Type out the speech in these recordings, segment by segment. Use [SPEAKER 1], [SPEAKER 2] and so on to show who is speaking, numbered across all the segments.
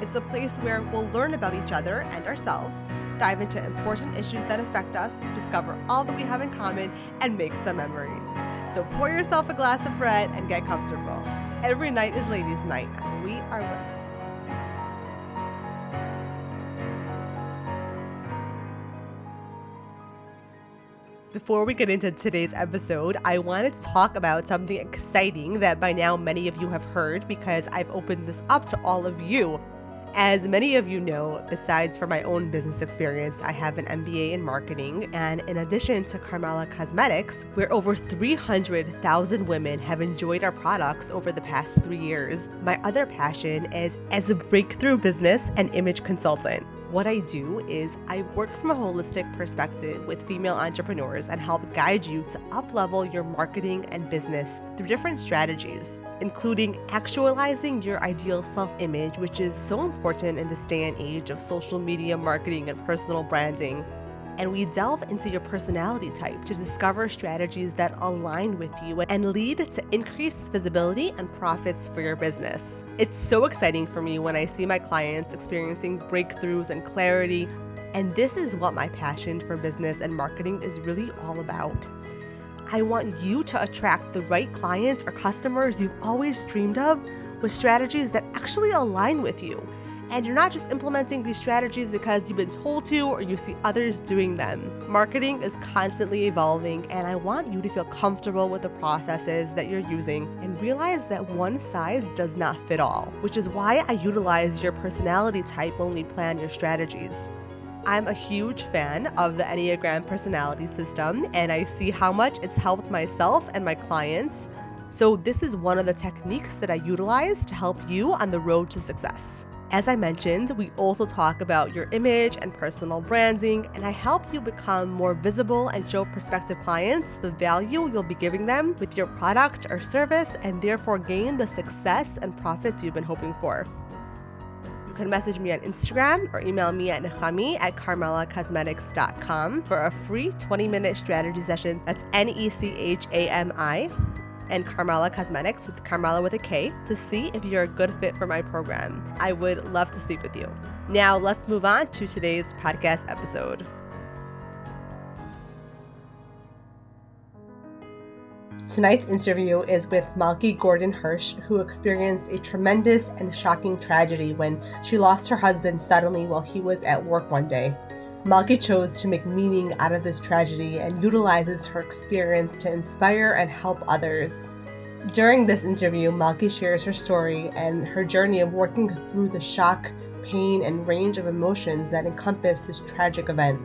[SPEAKER 1] It's a place where we'll learn about each other and ourselves, dive into important issues that affect us, discover all that we have in common, and make some memories. So pour yourself a glass of red and get comfortable. Every night is ladies' night, and we are women. Before we get into today's episode, I wanted to talk about something exciting that by now many of you have heard because I've opened this up to all of you. As many of you know, besides from my own business experience, I have an MBA in marketing. And in addition to Karmela Cosmetics, where over 300,000 women have enjoyed our products over the past three years, my other passion is as a breakthrough business and image consultant. What I do is I work from a holistic perspective with female entrepreneurs and help guide you to uplevel your marketing and business through different strategies, including actualizing your ideal self image, which is so important in this day and age of social media marketing and personal branding and we delve into your personality type to discover strategies that align with you and lead to increased visibility and profits for your business. It's so exciting for me when I see my clients experiencing breakthroughs and clarity, and this is what my passion for business and marketing is really all about. I want you to attract the right clients or customers you've always dreamed of with strategies that actually align with you and you're not just implementing these strategies because you've been told to or you see others doing them. Marketing is constantly evolving, and I want you to feel comfortable with the processes that you're using and realize that one size does not fit all, which is why I utilize your personality type when we plan your strategies. I'm a huge fan of the Enneagram personality system, and I see how much it's helped myself and my clients. So, this is one of the techniques that I utilize to help you on the road to success. As I mentioned, we also talk about your image and personal branding, and I help you become more visible and show prospective clients the value you'll be giving them with your product or service, and therefore gain the success and profits you've been hoping for. You can message me on Instagram or email me at nechami at karmelacosmetics.com for a free 20 minute strategy session. That's N E C H A M I and Karmela Cosmetics with Karmela with a K to see if you're a good fit for my program. I would love to speak with you. Now, let's move on to today's podcast episode. Tonight's interview is with Malkie Gordon Hirsch, who experienced a tremendous and shocking tragedy when she lost her husband suddenly while he was at work one day. Malkie chose to make meaning out of this tragedy and utilizes her experience to inspire and help others. During this interview, Malkie shares her story and her journey of working through the shock, pain, and range of emotions that encompass this tragic event.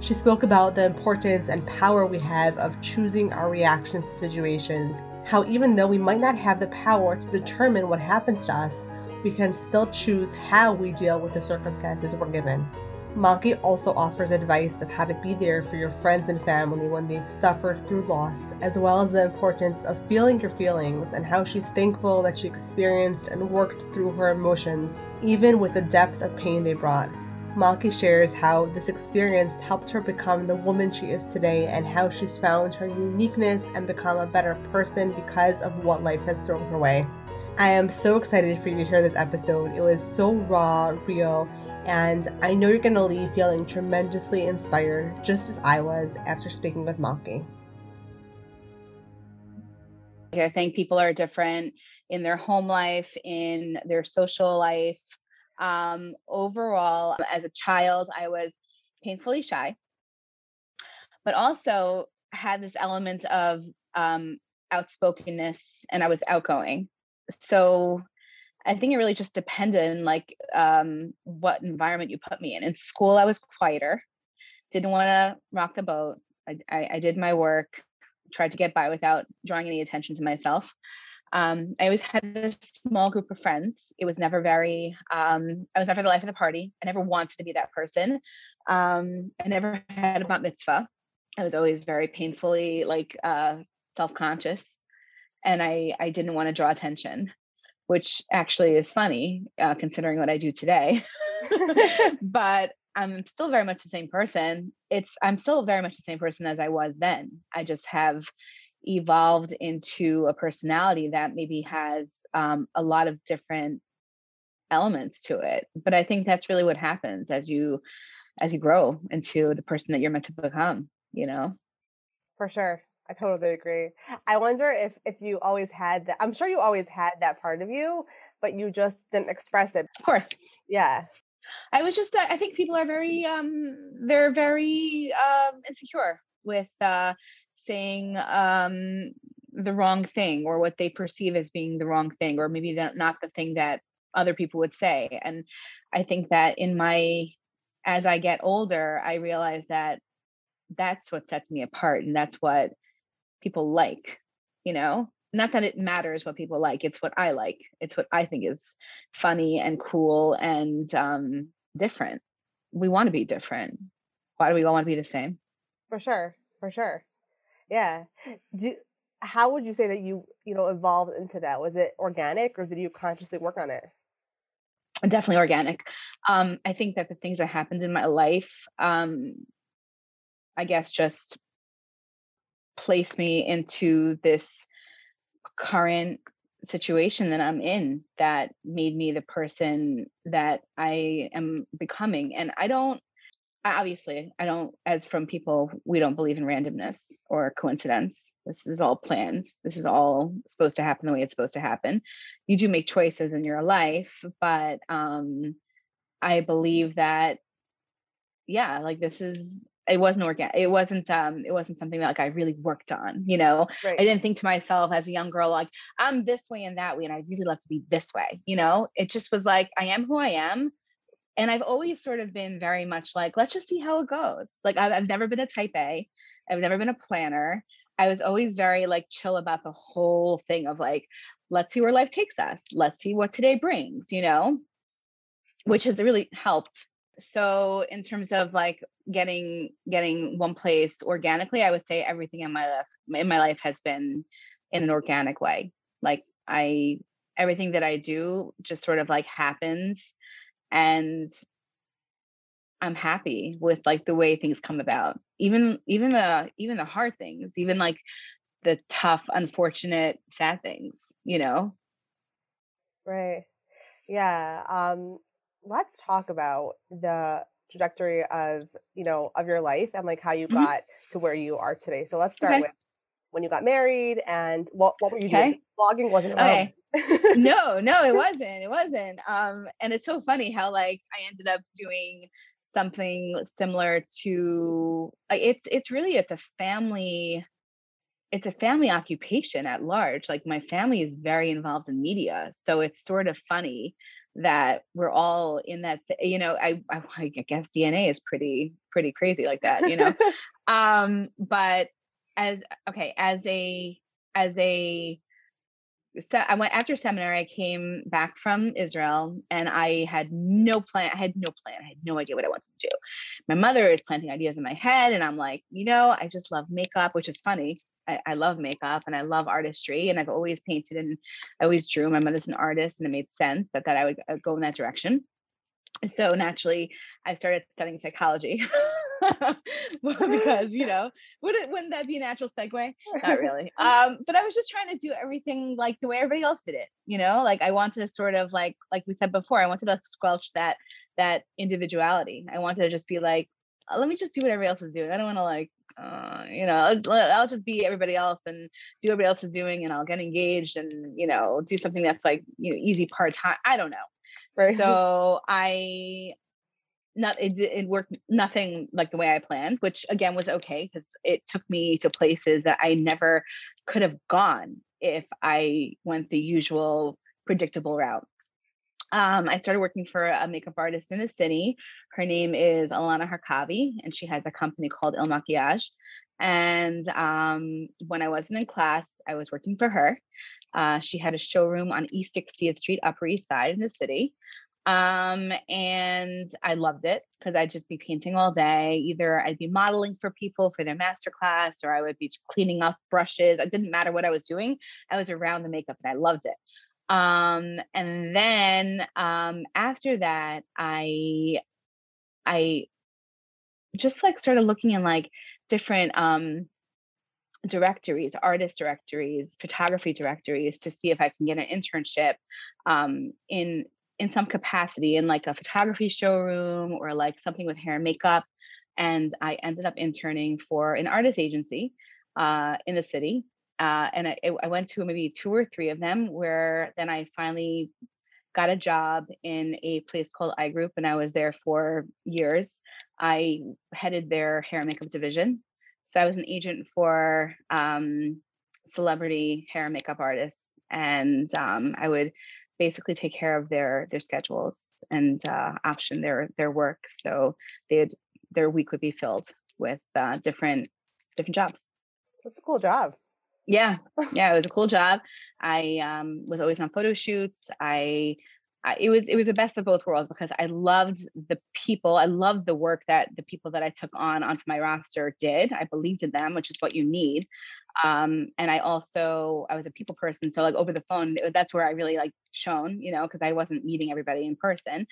[SPEAKER 1] She spoke about the importance and power we have of choosing our reactions to situations, how even though we might not have the power to determine what happens to us, we can still choose how we deal with the circumstances we're given. Malkie also offers advice of how to be there for your friends and family when they've suffered through loss, as well as the importance of feeling your feelings and how she's thankful that she experienced and worked through her emotions, even with the depth of pain they brought. Malkie shares how this experience helped her become the woman she is today and how she's found her uniqueness and become a better person because of what life has thrown her way. I am so excited for you to hear this episode. It was so raw, real, and I know you're going to leave feeling tremendously inspired, just as I was after speaking with Malkie.
[SPEAKER 2] I think people are different in their home life, in their social life. Um, overall, as a child, I was painfully shy, but also had this element of um, outspokenness and I was outgoing. So I think it really just depended on like um, what environment you put me in. In school, I was quieter, didn't want to rock the boat. I, I, I, did my work, tried to get by without drawing any attention to myself. Um, I always had a small group of friends. It was never very, um, I was never the life of the party. I never wanted to be that person. Um, I never had a bat mitzvah. I was always very painfully like uh, self-conscious, and I I didn't want to draw attention, which actually is funny uh, considering what I do today. but I'm still very much the same person. It's I'm still very much the same person as I was then. I just have evolved into a personality that maybe has um, a lot of different elements to it. But I think that's really what happens as you as you grow into the person that you're meant to become. You know.
[SPEAKER 1] For sure. I totally agree. I wonder if if you always had that. I'm sure you always had that part of you, but you just didn't express it.
[SPEAKER 2] Of course.
[SPEAKER 1] Yeah.
[SPEAKER 2] I was just I think people are very um they're very um insecure with uh saying um the wrong thing or what they perceive as being the wrong thing or maybe that not the thing that other people would say and I think that in my as I get older I realize that that's what sets me apart and that's what people like you know? Not that it matters what people like it's what i like it's what i think is funny and cool and um different. We want to be different. Why do we all want to be the same?
[SPEAKER 1] For sure for sure. Yeah. Do how would you say that you you know evolved into that? Was it organic or did you consciously work on it?
[SPEAKER 2] Definitely organic. Um i think that the things that happened in my life um i guess just place me into this current situation that I'm in that made me the person that I am becoming. And I don't, obviously, I don't, as frum people, we don't believe in randomness or coincidence. This is all planned. This is all supposed to happen the way it's supposed to happen. You do make choices in your life, but um, I believe that, yeah, like this is it wasn't organic it wasn't um it wasn't something that like i really worked on you know? Right. i didn't think to myself as a young girl like i'm this way and that way and i really love to be this way you know? It just was like i am who i am and i've always sort of been very much like let's just see how it goes. Like i've, I've never been a type a i've never been a planner. I was always very like chill about the whole thing of like let's see where life takes us. Let's see what today brings you know? Which has really helped so in terms of like getting getting one place organically i would say everything in my life in my life has been in an organic way. Like i everything that i do just sort of like happens and i'm happy with like the way things come about. Even even the even the hard things even like the tough unfortunate sad things you know?
[SPEAKER 1] Right. Yeah um let's talk about the trajectory of you know of your life and like how you mm-hmm. got to where you are today. So let's start okay. with when you got married and what what were you okay. doing? Blogging wasn't okay.
[SPEAKER 2] no, no, it wasn't. It wasn't. Um, and it's so funny how like I ended up doing something similar to it's it's really it's a family it's a family occupation at large like my family is very involved in media so it's sort of funny that we're all in that you know I, I, I guess dna is pretty pretty crazy like that you know um but as okay as a as a so I went after seminary. I came back from Israel and I had no plan. I had no plan. I had no idea what I wanted to do. My mother is planting ideas in my head, and I'm like, you know, I just love makeup, which is funny I, I, love makeup and I love artistry and I've always painted and I always drew. My mother's an artist and it made sense that, that I would uh, go in that direction. So naturally, I started studying psychology because you know would it wouldn't that be a natural segue? Not really. Um, but I was just trying to do everything like the way everybody else did it. You know, like I wanted to sort of like like we said before, I wanted to squelch that that individuality. I wanted to just be like, uh, let me just do what everybody else is doing. I don't want to like uh, you know, I'll, I'll, just be everybody else and do what everybody else is doing, and I'll get engaged and you know do something that's like you know easy part time. I don't know. Right. So I not it, it worked nothing like the way I planned, which again was okay because it took me to places that I never could have gone if I went the usual predictable route. Um, I started working for a makeup artist in the city. Her name is Ilana Harkavi, and she has a company called Il Makiage. And um, when I wasn't in class, I was working for her. Uh, she had a showroom on East 60th Street, Upper East Side in the city. Um, and I loved it because I'd just be painting all day. Either I'd be modeling for people for their master class or I would be cleaning up brushes. It didn't matter what I was doing. I was around the makeup and I loved it. Um, and then um after that, I I just like started looking in like different um directories, artist directories, photography directories to see if I can get an internship um, in in some capacity in like a photography showroom or like something with hair and makeup. And I ended up interning for an artist agency uh, in the city. Uh, and I, I went to maybe two or three of them where then I finally got a job in a place called I Group and I was there for years. I headed their hair and makeup division. So I was an agent for um, celebrity hair and makeup artists, and um, I would basically take care of their their schedules and uh, option their their work. So they their week would be filled with uh, different different jobs.
[SPEAKER 1] That's a cool job.
[SPEAKER 2] Yeah, yeah, it was a cool job. I um, was always on photo shoots. I it was it was the best of both worlds because I loved the people. I loved the work that the people that I took on onto my roster did. I believed in them, which is what you need. Um, and I also I was a people person, so like over the phone, that's where I really like shone, you know, because I wasn't meeting everybody in person.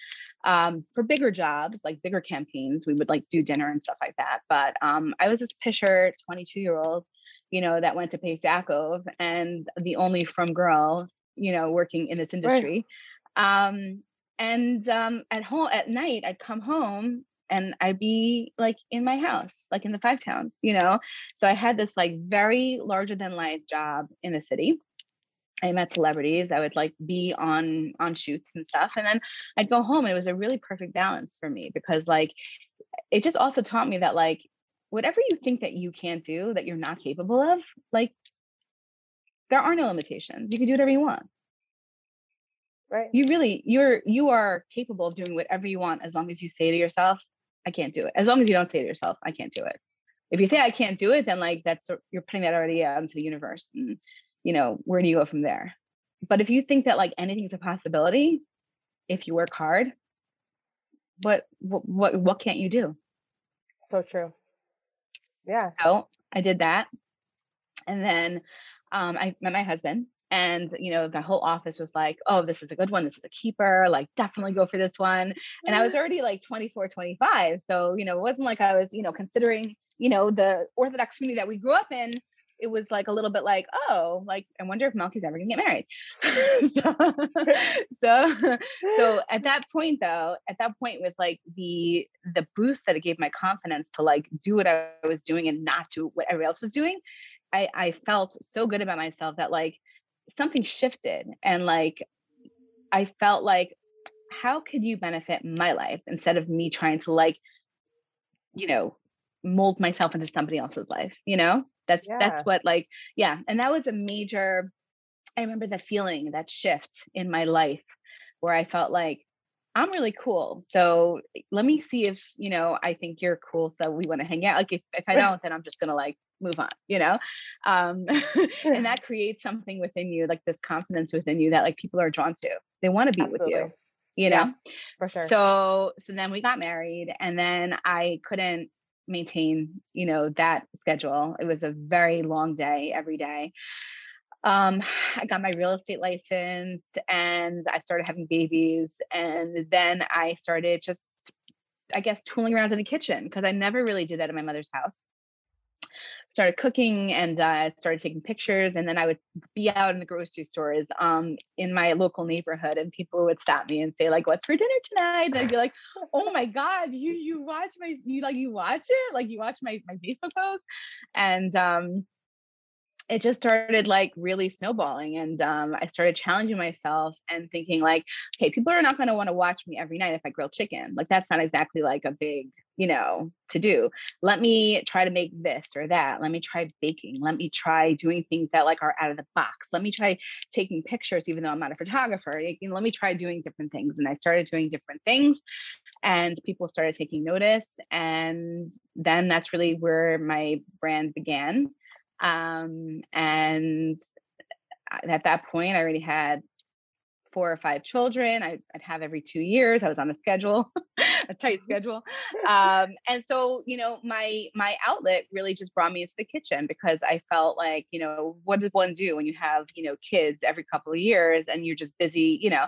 [SPEAKER 2] Um, for bigger jobs, like bigger campaigns, we would like do dinner and stuff like that. But um, I was this pisher 22 year old, you know, that went to Bais Yaakov and the only frum girl, you know, working in this industry. Right um, and um, at home at night, I'd come home and I'd be like in my house, like in the five towns, you know. So I had this like very larger than life job in the city. I met celebrities. I would like be on on shoots and stuff, and then I'd go home, and it was a really perfect balance for me because like it just also taught me that like whatever you think that you can't do, that you're not capable of, like there are no limitations. You can do whatever you want.
[SPEAKER 1] Right.
[SPEAKER 2] You really you're you are capable of doing whatever you want as long as you say to yourself, I can't do it. As long as you don't say to yourself, I can't do it. If you say I can't do it, then like that's you're putting that already out into the universe and you know, where do you go from there? But if you think that like anything's a possibility, if you work hard, what what what, what can't you do?
[SPEAKER 1] So true. Yeah.
[SPEAKER 2] So I did that. And then um, I met my husband and you know the whole office was like oh this is a good one this is a keeper like definitely go for this one and i was already like 24 25 so you know it wasn't like i was you know considering you know the orthodox community that we grew up in it was like a little bit like oh like i wonder if Malkie's ever gonna get married. So, so so at that point though at that point with like the the boost that it gave my confidence to like do what i was doing and not do what everybody else was doing i i felt so good about myself that like something shifted and like I felt like how could you benefit my life instead of me trying to like you know mold myself into somebody else's life you know that's yeah. that's what like yeah and that was a major i remember the feeling that shift in my life where i felt like i'm really cool so let me see if you know i think you're cool so we want to hang out like if, if i don't then i'm just gonna like move on you know um and that creates something within you like this confidence within you that like people are drawn to they want to be Absolutely. with you you know
[SPEAKER 1] for sure.
[SPEAKER 2] so so then we got married and then i couldn't maintain you know that schedule it was a very long day every day um, I got my real estate license and I started having babies. And then I started just, I guess, tooling around in the kitchen because I never really did that in my mother's house started cooking and uh, started taking pictures. And then I would be out in the grocery stores um, in my local neighborhood, and people would stop me and say, like, "What's for dinner tonight?" And I'd be like, "Oh my god, you you watch my you like you watch it like you watch my my Facebook post," and um, it just started like really snowballing and um, i started challenging myself and thinking like okay people are not going to want to watch me every night if i grill chicken like that's not exactly like a big you know to do. Let me try to make this or that. Let me try baking. Let me try doing things that like are out of the box. Let me try taking pictures even though i'm not a photographer you know, let me try doing different things. And i started doing different things and people started taking notice and then that's really where my brand began um, and at that point, I already had four or five children. I, would have every two years. I was on a schedule, a tight schedule. Um, and so, you know, my my outlet really just brought me into the kitchen because I felt like, you know, what does one do when you have, you know, kids every couple of years and you're just busy, you know?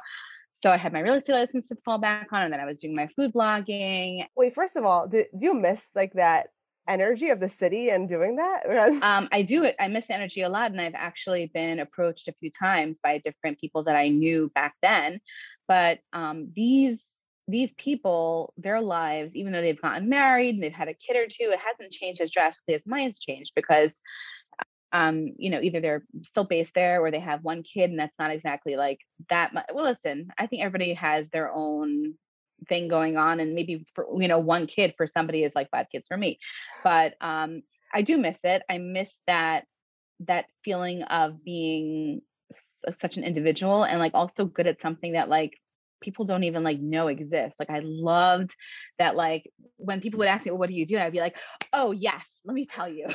[SPEAKER 2] So I had my real estate license to fall back on, and then I was doing my food blogging.
[SPEAKER 1] Wait, first of all, do, do you miss like that energy of the city and doing that?
[SPEAKER 2] um, I do it. I miss energy a lot, and I've actually been approached a few times by different people that I knew back then. But um, these these people, their lives, even though they've gotten married and they've had a kid or two, it hasn't changed as drastically as mine's changed because um, you know, either they're still based there or they have one kid and that's not exactly like that much. Well, listen, I think everybody has their own thing going on and maybe for, you know, one kid for somebody is like five kids for me. But um, I do miss it. I miss that that feeling of being such an individual and like also good at something that like people don't even like know exists. Like I loved that like when people would ask me, well, what do you do? And I'd be like, oh yes, let me tell you.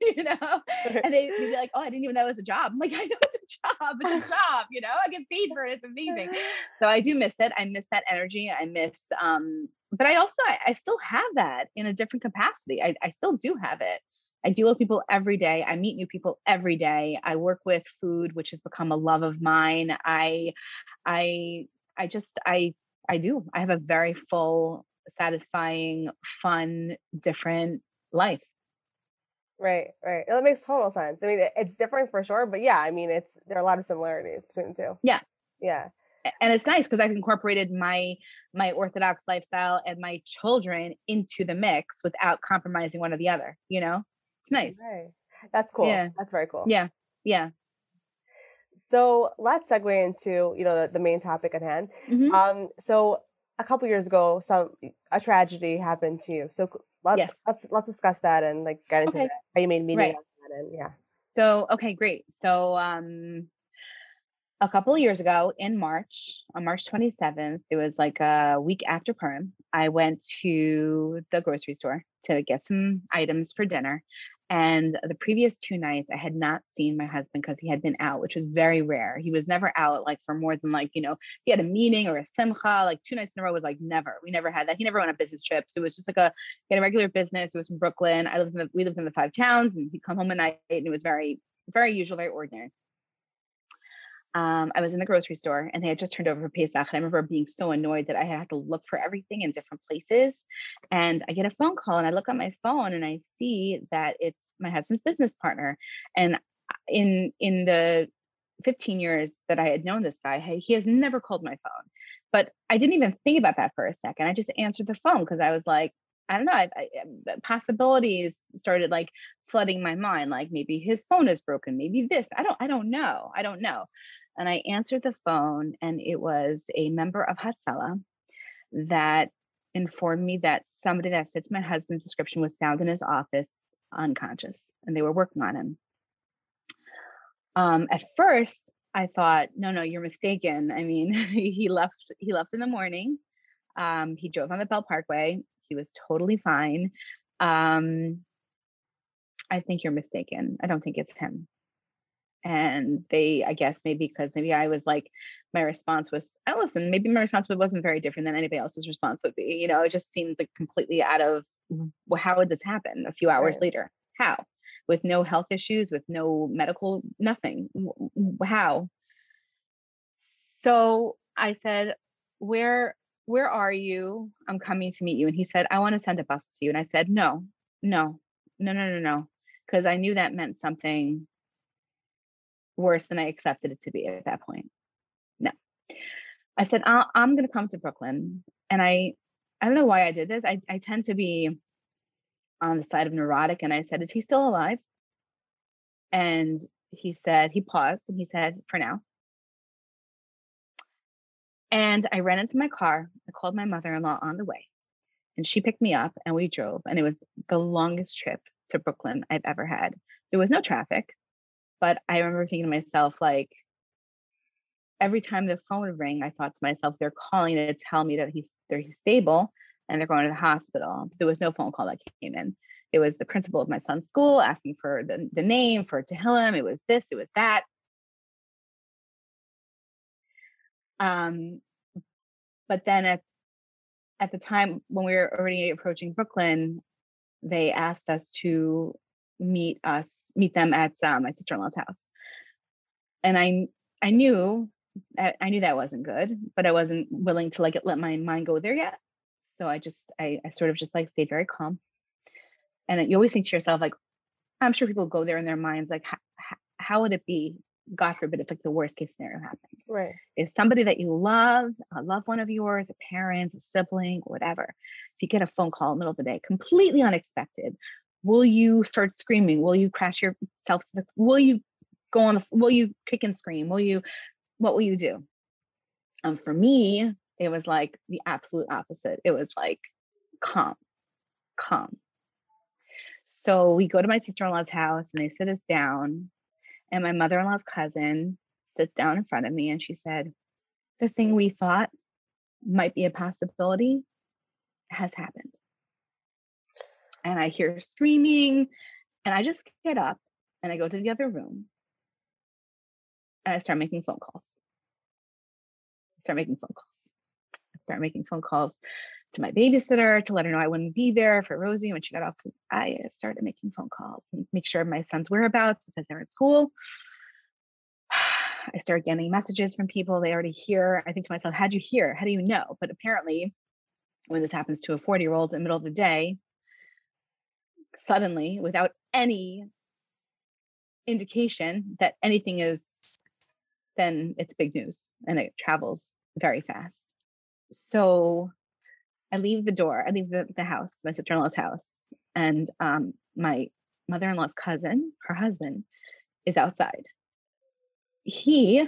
[SPEAKER 2] you know? And they, would be like, oh, I didn't even know it was a job. I'm like, I know it's a job. It's a job, you know, I get paid for it. It's amazing. So I do miss it. I miss that energy. I miss um, but I also I, I still have that in a different capacity. I, I still do have it. I deal with people every day. I meet new people every day. I work with food, which has become a love of mine. I I I just I I do. I have a very full, satisfying, fun, different life.
[SPEAKER 1] Right, right. It makes total sense. I mean, it's different for sure, but yeah, I mean, it's there are a lot of similarities between the two.
[SPEAKER 2] Yeah,
[SPEAKER 1] yeah.
[SPEAKER 2] And it's nice because I've incorporated my my Orthodox lifestyle and my children into the mix without compromising one or the other. You know, it's nice.
[SPEAKER 1] Right. That's cool. Yeah, that's very cool.
[SPEAKER 2] Yeah, yeah.
[SPEAKER 1] So let's segue into you know the, the main topic at hand. Mm-hmm. Um, so a couple years ago, some a tragedy happened to you. So let, yes. let's let's discuss that and like get into okay. that. How you made meaning right. and yeah.
[SPEAKER 2] So okay, great. So um a couple of years ago in March, on March 27th, it was like a week after Purim. I went to the grocery store to get some items for dinner. And the previous two nights, I had not seen my husband because he had been out, which was very rare. He was never out like for more than like, you know, he had a meeting or a simcha, like two nights in a row was like never. We never had that. He never went on business trips. It was just like a, he had a regular business. It was in Brooklyn. I lived in the, we lived in the five towns and he'd come home at night and it was very, very usual, very ordinary um, I was in the grocery store and they had just turned over for Pesach. And I remember being so annoyed that I had to look for everything in different places. And I get a phone call and I look at my phone and I see that it's my husband's business partner. And in in the 15 years that I had known this guy, he has never called my phone. But I didn't even think about that for a second. I just answered the phone because I was like, I don't know, I, I, possibilities started like flooding my mind. Like maybe his phone is broken, maybe this. I don't, I don't know. I don't know. And I answered the phone, and it was a member of Hatzalah that informed me that somebody that fits my husband's description was found in his office unconscious, and they were working on him. Um, at first, I thought, no, no, you're mistaken. I mean, he left. He left in the morning. Um, he drove on the Belt Parkway. He was totally fine. Um, I think you're mistaken. I don't think it's him and they i guess maybe because maybe i was like my response was oh listen maybe my response wasn't very different than anybody else's response would be you know it just seems like completely out of well, how would this happen a few hours right. later? How? With no health issues with no medical nothing. How? So i said where where are you? I'm coming to meet you and he said i want to send a bus to you and i said no no no no no no because i knew that meant something worse than I accepted it to be at that point. No. I said, i am going to come to Brooklyn. And I, I don't know why I did this. I, I tend to be on the side of neurotic. And I said, is he still alive? And he said, he paused and he said, for now. And I ran into my car. I called my mother in law on the way. And she picked me up and we drove. And it was the longest trip to Brooklyn I've ever had. There was no traffic. But I remember thinking to myself, like, every time the phone would ring, I thought to myself, they're calling to tell me that he's they're he's stable and they're going to the hospital. There was no phone call that came in. It was the principal of my son's school asking for the, the name for Tehillim. It was this, it was that. Um, but then at at the time when we were already approaching Brooklyn, they asked us to meet us meet them at uh, my sister in law's house, and I I knew I, I knew that wasn't good, but I wasn't willing to like let my mind go there yet. So I just I, I sort of just like stayed very calm. And you always think to yourself like, I'm sure people go there in their minds like, how, how would it be God forbid if like the worst case scenario happens.
[SPEAKER 1] Right.
[SPEAKER 2] If somebody that you love, a loved one of yours, a parent, a sibling, whatever. If you get a phone call in the middle of the day, completely unexpected, will you start screaming? Will you crash yourself? The, will you go on? The, will you kick and scream? Will you? What will you do? Um, for me, it was like the absolute opposite. It was like calm, calm. So we go to my sister in law's house and they sit us down and my mother in law's cousin sits down in front of me and she said, The thing we thought might be a possibility has happened. And I hear screaming, and I just get up and I go to the other room and I start making phone calls. Start making phone calls. I start making phone calls to my babysitter to let her know I wouldn't be there for Rosie when she got off. I started making phone calls and make sure my son's whereabouts because they're in school. I started getting messages from people they already hear. I think to myself, how'd you hear? How do you know? But apparently, when this happens to a 40 year old in the middle of the day, suddenly, without any indication that anything is, then it's big news and it travels very fast. So I leave the door, I leave the, the house, my sister in law's house, and um, my mother in law's cousin, her husband, is outside. He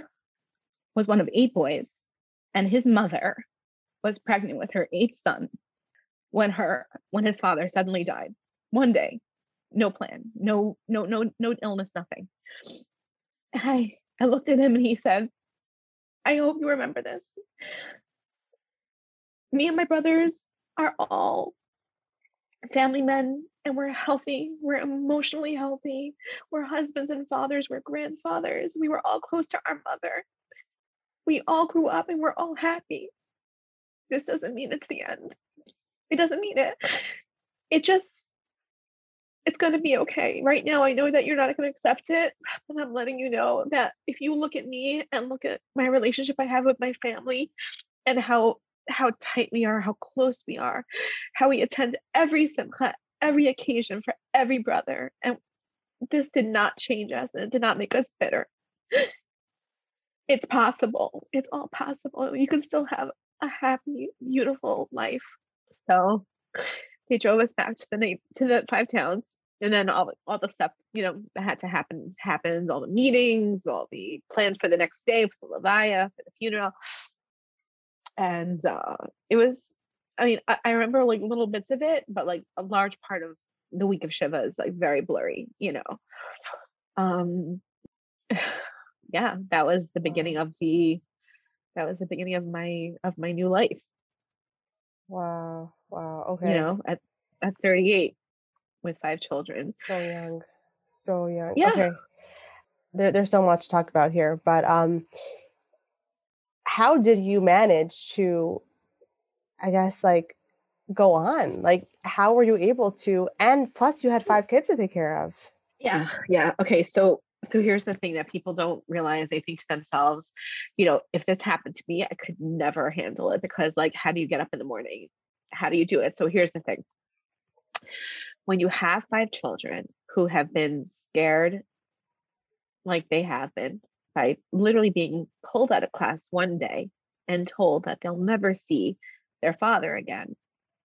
[SPEAKER 2] was one of eight boys, and his mother was pregnant with her eighth son when her when his father suddenly died one day no plan no no no no illness nothing i i looked at him and he said i hope you remember this me and my brothers are all family men and we're healthy. We're emotionally healthy. We're husbands and fathers. We're grandfathers. We were all close to our mother. We all grew up and we're all happy. This doesn't mean it's the end. It doesn't mean it. It just, it's going to be okay. Right now, I know that you're not going to accept it, but I'm letting you know that if you look at me and look at my relationship I have with my family and how how tight we are, how close we are, how we attend every simcha, every occasion for every brother. And this did not change us and it did not make us bitter. It's possible. It's all possible. You can still have a happy, beautiful life. So they drove us back to the na- to the five towns. And then all, all the stuff, you know, that had to happen happens, all the meetings, all the plans for the next day for the Levaya, for the funeral. And uh, it was i mean I, I, remember like little bits of it but like a large part of the week of shiva is like very blurry you know. Um yeah that was the beginning of the that was the beginning of my of my new life
[SPEAKER 1] wow wow okay.
[SPEAKER 2] you know at at 38 with five children.
[SPEAKER 1] So young so young
[SPEAKER 2] yeah.
[SPEAKER 1] okay. There, there's so much to talk about here but um how did you manage to i guess like go on? Like how were you able to and plus you had five kids to take care of.
[SPEAKER 2] Yeah yeah okay so so here's the thing that people don't realize they think to themselves you know if this happened to me i could never handle it because like how do you get up in the morning how do you do it so here's the thing when you have five children who have been scared like they have been by literally being pulled out of class one day and told that they'll never see their father again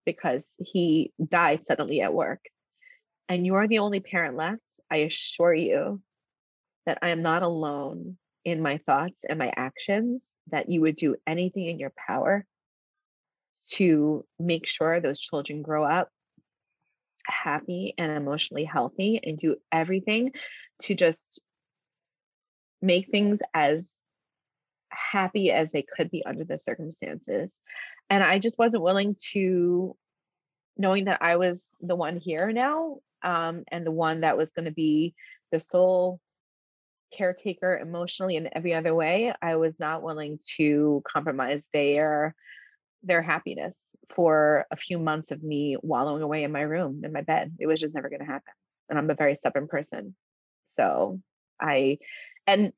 [SPEAKER 2] because he died suddenly at work. And you're the only parent left. I assure you that I am not alone in my thoughts and my actions, that you would do anything in your power to make sure those children grow up happy and emotionally healthy and do everything to just make things as happy as they could be under the circumstances. And I just wasn't willing to, knowing that I was the one here now um, and the one that was going to be the sole caretaker emotionally in every other way, I was not willing to compromise their their happiness for a few months of me wallowing away in my room in my bed. It was just never going to happen. And I'm a very stubborn person. So I and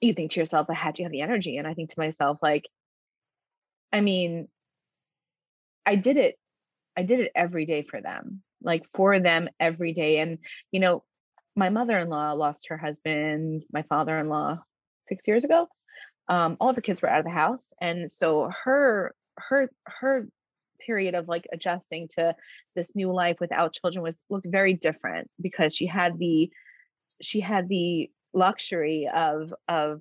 [SPEAKER 2] you think to yourself, I had to have the energy? And I think to myself, like, I mean, I did it, I did it every day for them, like for them every day. And, you know, my mother-in-law lost her husband, my father-in-law six years ago. Um, all of her kids were out of the house. And so her her her period of like adjusting to this new life without children was looked very different because she had the she had the luxury of of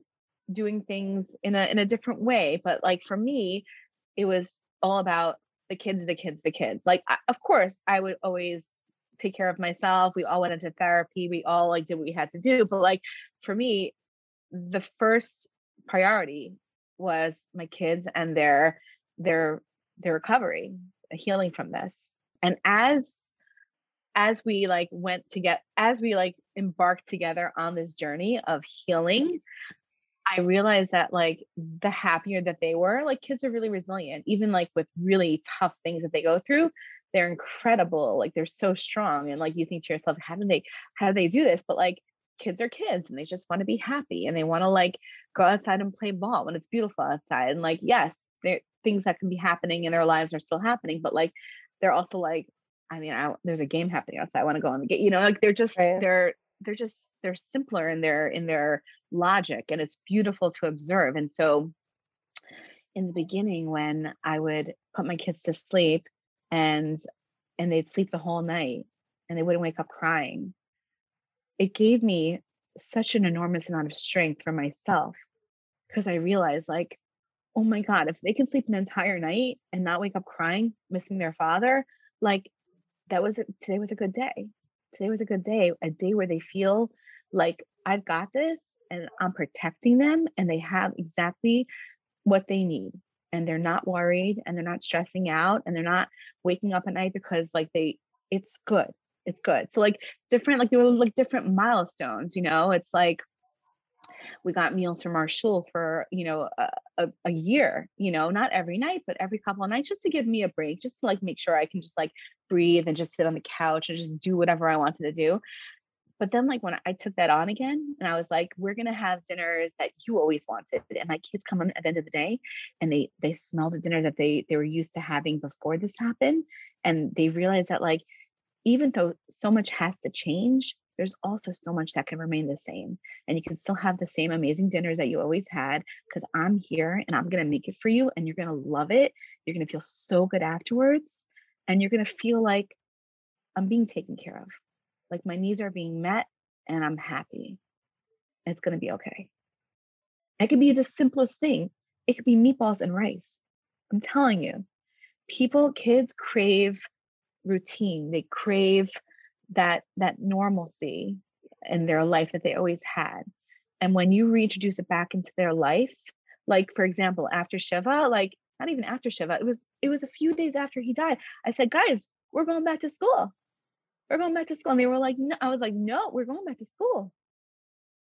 [SPEAKER 2] doing things in a in a different way but like for me it was all about the kids the kids the kids like I, of course i would always take care of myself we all went into therapy we all like did what we had to do but like for me the first priority was my kids and their their their recovery uh, healing from this. And as as we like went to get as we like embarked together on this journey of healing i realized that like the happier that they were like kids are really resilient even like with really tough things that they go through they're incredible like they're so strong and like you think to yourself how do they how do they do this but like kids are kids and they just want to be happy and they want to like go outside and play ball when it's beautiful outside and like yes there things that can be happening in their lives are still happening but like they're also like i mean I, there's a game happening outside i want to go on the game you know like they're just right. they're they're just they're simpler in their in their logic and it's beautiful to observe and so in the beginning when i would put my kids to sleep and and they'd sleep the whole night and they wouldn't wake up crying it gave me such an enormous amount of strength for myself because i realized like oh my God, if they can sleep an entire night and not wake up crying, missing their father, like that was today was a good day. Today was a good day, a day where they feel like I've got this and I'm protecting them and they have exactly what they need and they're not worried and they're not stressing out and they're not waking up at night because like they it's good it's good. So like different like there were like different milestones you know? It's like we got meals from our shul for you know a, a, a, year you know? Not every night but every couple of nights just to give me a break just to like make sure i can just like breathe and just sit on the couch and just do whatever i wanted to do but then like when i took that on again and i was like we're gonna have dinners that you always wanted and my kids come in at the end of the day and they they smell the dinner that they they were used to having before this happened and they realize that like even though so much has to change there's also so much that can remain the same. And you can still have the same amazing dinners that you always had because I'm here and I'm going to make it for you and you're going to love it. You're going to feel so good afterwards. And you're going to feel like I'm being taken care of. Like my needs are being met and I'm happy. it's going to be okay. It could be the simplest thing. It could be meatballs and rice. I'm telling you, people, kids crave routine. They crave that that normalcy in their life that they always had and when you reintroduce it back into their life like for example after shiva like not even after shiva it was it was a few days after he died i said guys we're going back to school we're going back to school. And they were like no i was like no we're going back to school.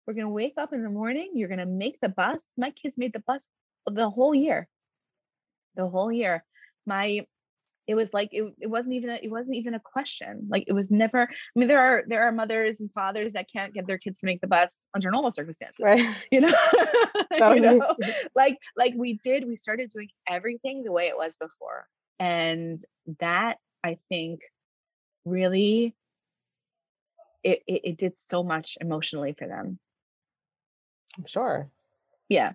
[SPEAKER 2] We're going to wake up in the morning you're going to make the bus. My kids made the bus the whole year. The whole year. My it was like it, it wasn't even a, it wasn't even a question. Like it was never i mean there are there are mothers and fathers that can't get their kids to make the bus under normal circumstances right. you know, you know? like like we did we started doing everything the way it was before. And that i think really it, it, it did so much emotionally for them
[SPEAKER 1] i'm sure
[SPEAKER 2] yeah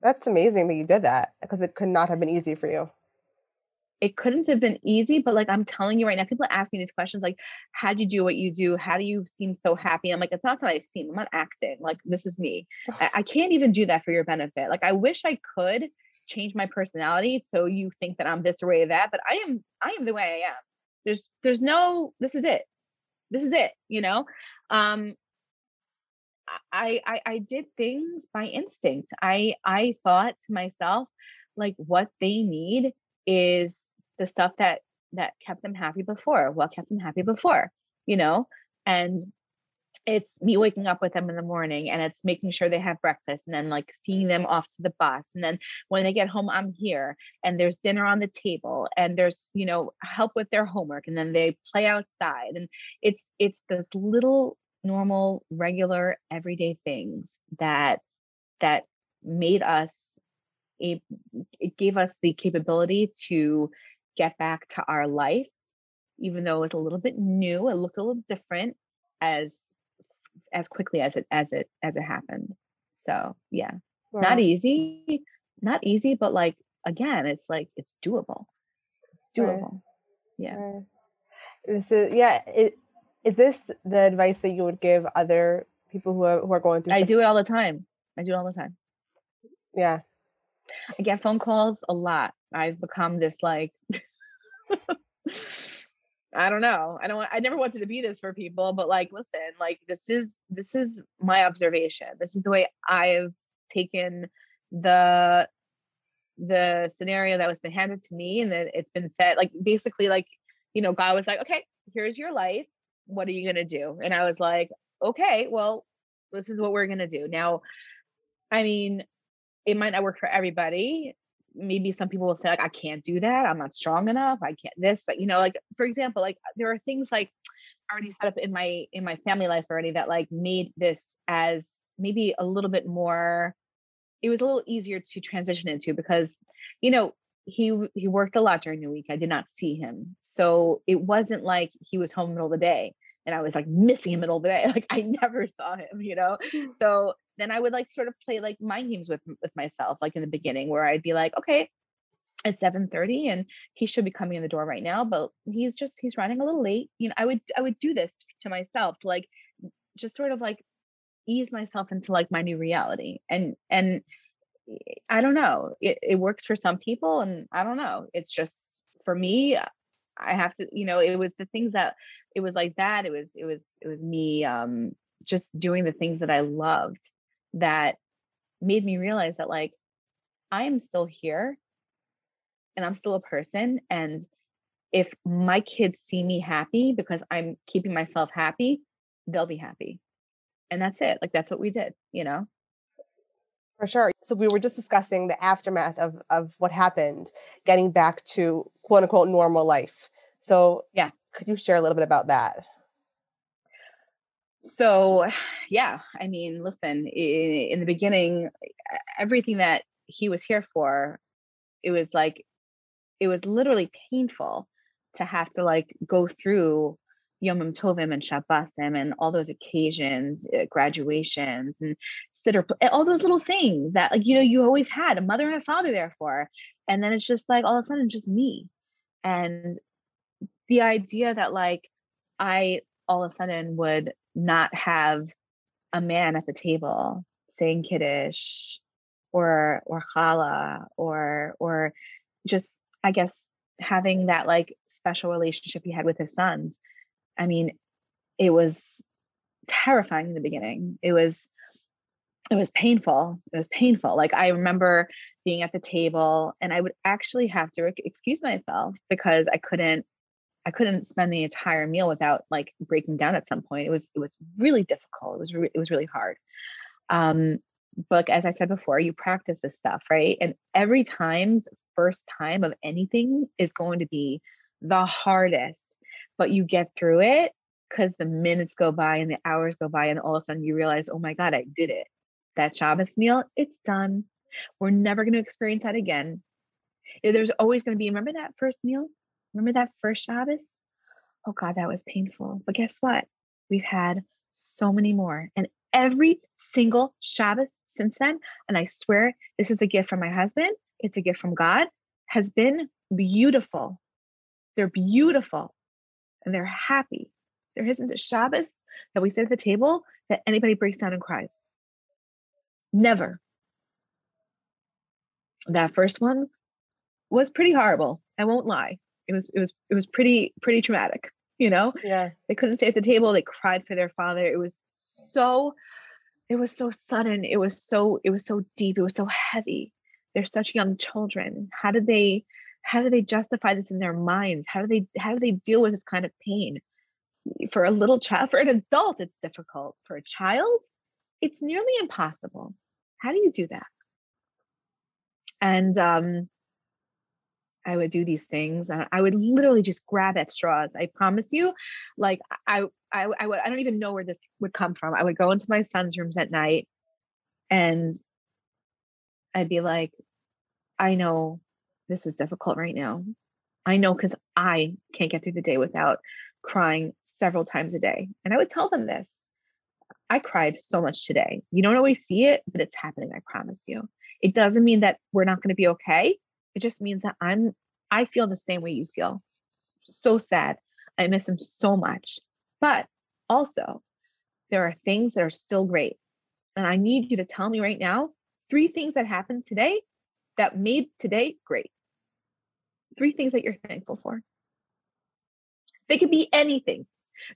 [SPEAKER 1] that's amazing that you did that because it could not have been easy for you
[SPEAKER 2] it couldn't have been easy, but like I'm telling you right now, people ask me these questions like, how do you do what you do? How do you seem so happy? I'm like, it's not that I seem, I'm not acting. Like, this is me. I, I can't even do that for your benefit. Like, I wish I could change my personality so you think that I'm this way or that, but I am, I am the way I am. There's, there's no, this is it. This is it, you know? Um, I, I I did things by instinct. I I thought to myself, like what they need is the stuff that that kept them happy before what kept them happy before you know and it's me waking up with them in the morning and it's making sure they have breakfast and then like seeing them off to the bus and then when they get home i'm here and there's dinner on the table and there's you know help with their homework and then they play outside and it's it's those little normal regular everyday things that that made us it gave us the capability to get back to our life even though it was a little bit new it looked a little different as as quickly as it as it as it happened. So yeah, wow. not easy, not easy, but like again, it's like it's doable. It's doable. Right. Yeah. Right.
[SPEAKER 1] This is yeah. It, is this the advice that you would give other people who are who are going through?
[SPEAKER 2] I do it all the time. I do it all the time.
[SPEAKER 1] Yeah.
[SPEAKER 2] I get phone calls a lot. I've become this like I don't know. I don't I never wanted to be this for people, but like listen, like this is this is my observation. This is the way I've taken the the scenario that was been handed to me and that it's been said like basically like you know God was like, "Okay, here's your life. What are you going to do?" And I was like, "Okay, well, this is what we're going to do." Now, I mean, it might not work for everybody maybe some people will say like i can't do that. I'm not strong enough. I can't this you know like for example like there are things like already set up in my in my family life already that like made this as maybe a little bit more it was a little easier to transition into because you know he he worked a lot during the week. I did not see him. So it wasn't like he was home the middle of the day and i was like missing him middle of the day. Like i never saw him you know? Mm. so then I would like sort of play like mind games with with myself, like in the beginning, where I'd be like, okay, it's 7:30 and he should be coming in the door right now, but he's just he's running a little late. You know, I would I would do this to myself to like just sort of like ease myself into like my new reality. And and I don't know, it, it works for some people and I don't know. It's just for me, I have to, you know, it was the things that it was like that. It was, it was, it was me um just doing the things that I loved that made me realize that like I am still here and I'm still a person. And if my kids see me happy because I'm keeping myself happy, they'll be happy. And that's it. Like that's what we did, you know?
[SPEAKER 1] For sure. So we were just discussing the aftermath of, of what happened, getting back to quote unquote normal life. So
[SPEAKER 2] yeah,
[SPEAKER 1] could you share a little bit about that?
[SPEAKER 2] So yeah i mean listen in, the beginning everything that he was here for it was like it was literally painful to have to like go through Yom Tovim and Shabbosim and all those occasions, uh, graduations and seder, all those little things that like you know you always had a mother and a father there for, and then it's just like all of a sudden just me, and the idea that like I all of a sudden would not have a man at the table saying kiddush or or challah or or just I guess having that like special relationship he had with his sons. I mean, it was terrifying in the beginning. It was it was painful. It was painful. Like I remember being at the table and I would actually have to excuse myself because I couldn't I couldn't spend the entire meal without like breaking down at some point. It was it was really difficult. It was re- it was really hard. Um, but as I said before, you practice this stuff, right? And every time's first time of anything is going to be the hardest, but you get through it because the minutes go by and the hours go by, and all of a sudden you realize, oh my God, I did it. That Shabbos meal, it's done. We're never going to experience that again. There's always going to be, remember that first meal? Remember that first Shabbos? Oh God, that was painful. But guess what? We've had so many more. And every single Shabbos since then, and I swear this is a gift from my husband, it's a gift from God, has been beautiful. They're beautiful and they're happy. There isn't a Shabbos that we sit at the table that anybody breaks down and cries. Never. That first one was pretty horrible. I won't lie it was it was it was pretty pretty traumatic you know
[SPEAKER 1] yeah
[SPEAKER 2] they couldn't stay at the table they cried for their father it was so it was so sudden it was so it was so deep it was so heavy they're such young children how did they how do they justify this in their minds how do they how do they deal with this kind of pain for a little child, for an adult, it's difficult. For a child, it's nearly impossible. How do you do that? And um, I would do these things and I would literally just grab at straws. I promise you, like I, I, I would, I don't even know where this would come from. I would go into my son's rooms at night and I'd be like, I know this is difficult right now. I know because I can't get through the day without crying several times a day. And I would tell them this. I cried so much today. You don't always see it, but it's happening, I promise you. It doesn't mean that we're not going to be okay. It just means that I'm I feel the same way you feel. So sad. I miss him so much. But also, there are things that are still great. And I need you to tell me right now three things that happened today that made today great. Three things that you're thankful for. They could be anything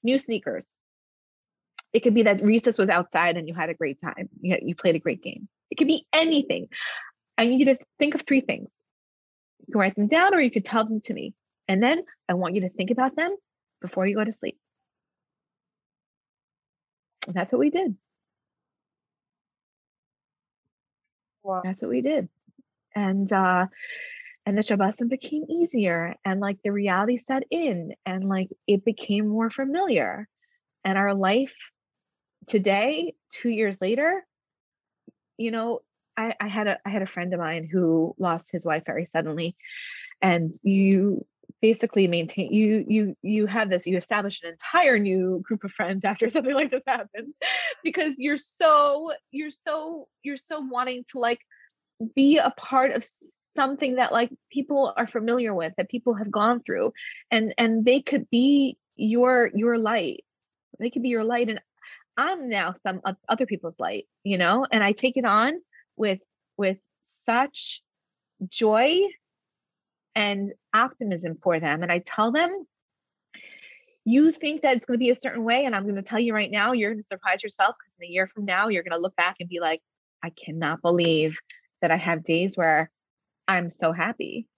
[SPEAKER 2] new sneakers. It could be that recess was outside and you had a great time. You, you played a great game. It could be anything. I need you to think of three things. You can write them down or you could tell them to me. And then I want you to think about them before you go to sleep. And that's what we did. Wow. That's what we did. And uh and the Shabbosim became easier and like the reality set in and like it became more familiar. And our life today, two years later, you know, I, I had a I had a friend of mine who lost his wife very suddenly. And you basically maintain you you you have this you establish an entire new group of friends after something like this happens because you're so you're so you're so wanting to like be a part of something that like people are familiar with that people have gone through and and they could be your your light they could be your light and i'm now some other people's light you know and i take it on with with such joy and optimism for them and i tell them you think that it's going to be a certain way and i'm going to tell you right now you're going to surprise yourself because in a year from now you're going to look back and be like i cannot believe that i have days where I'm so happy.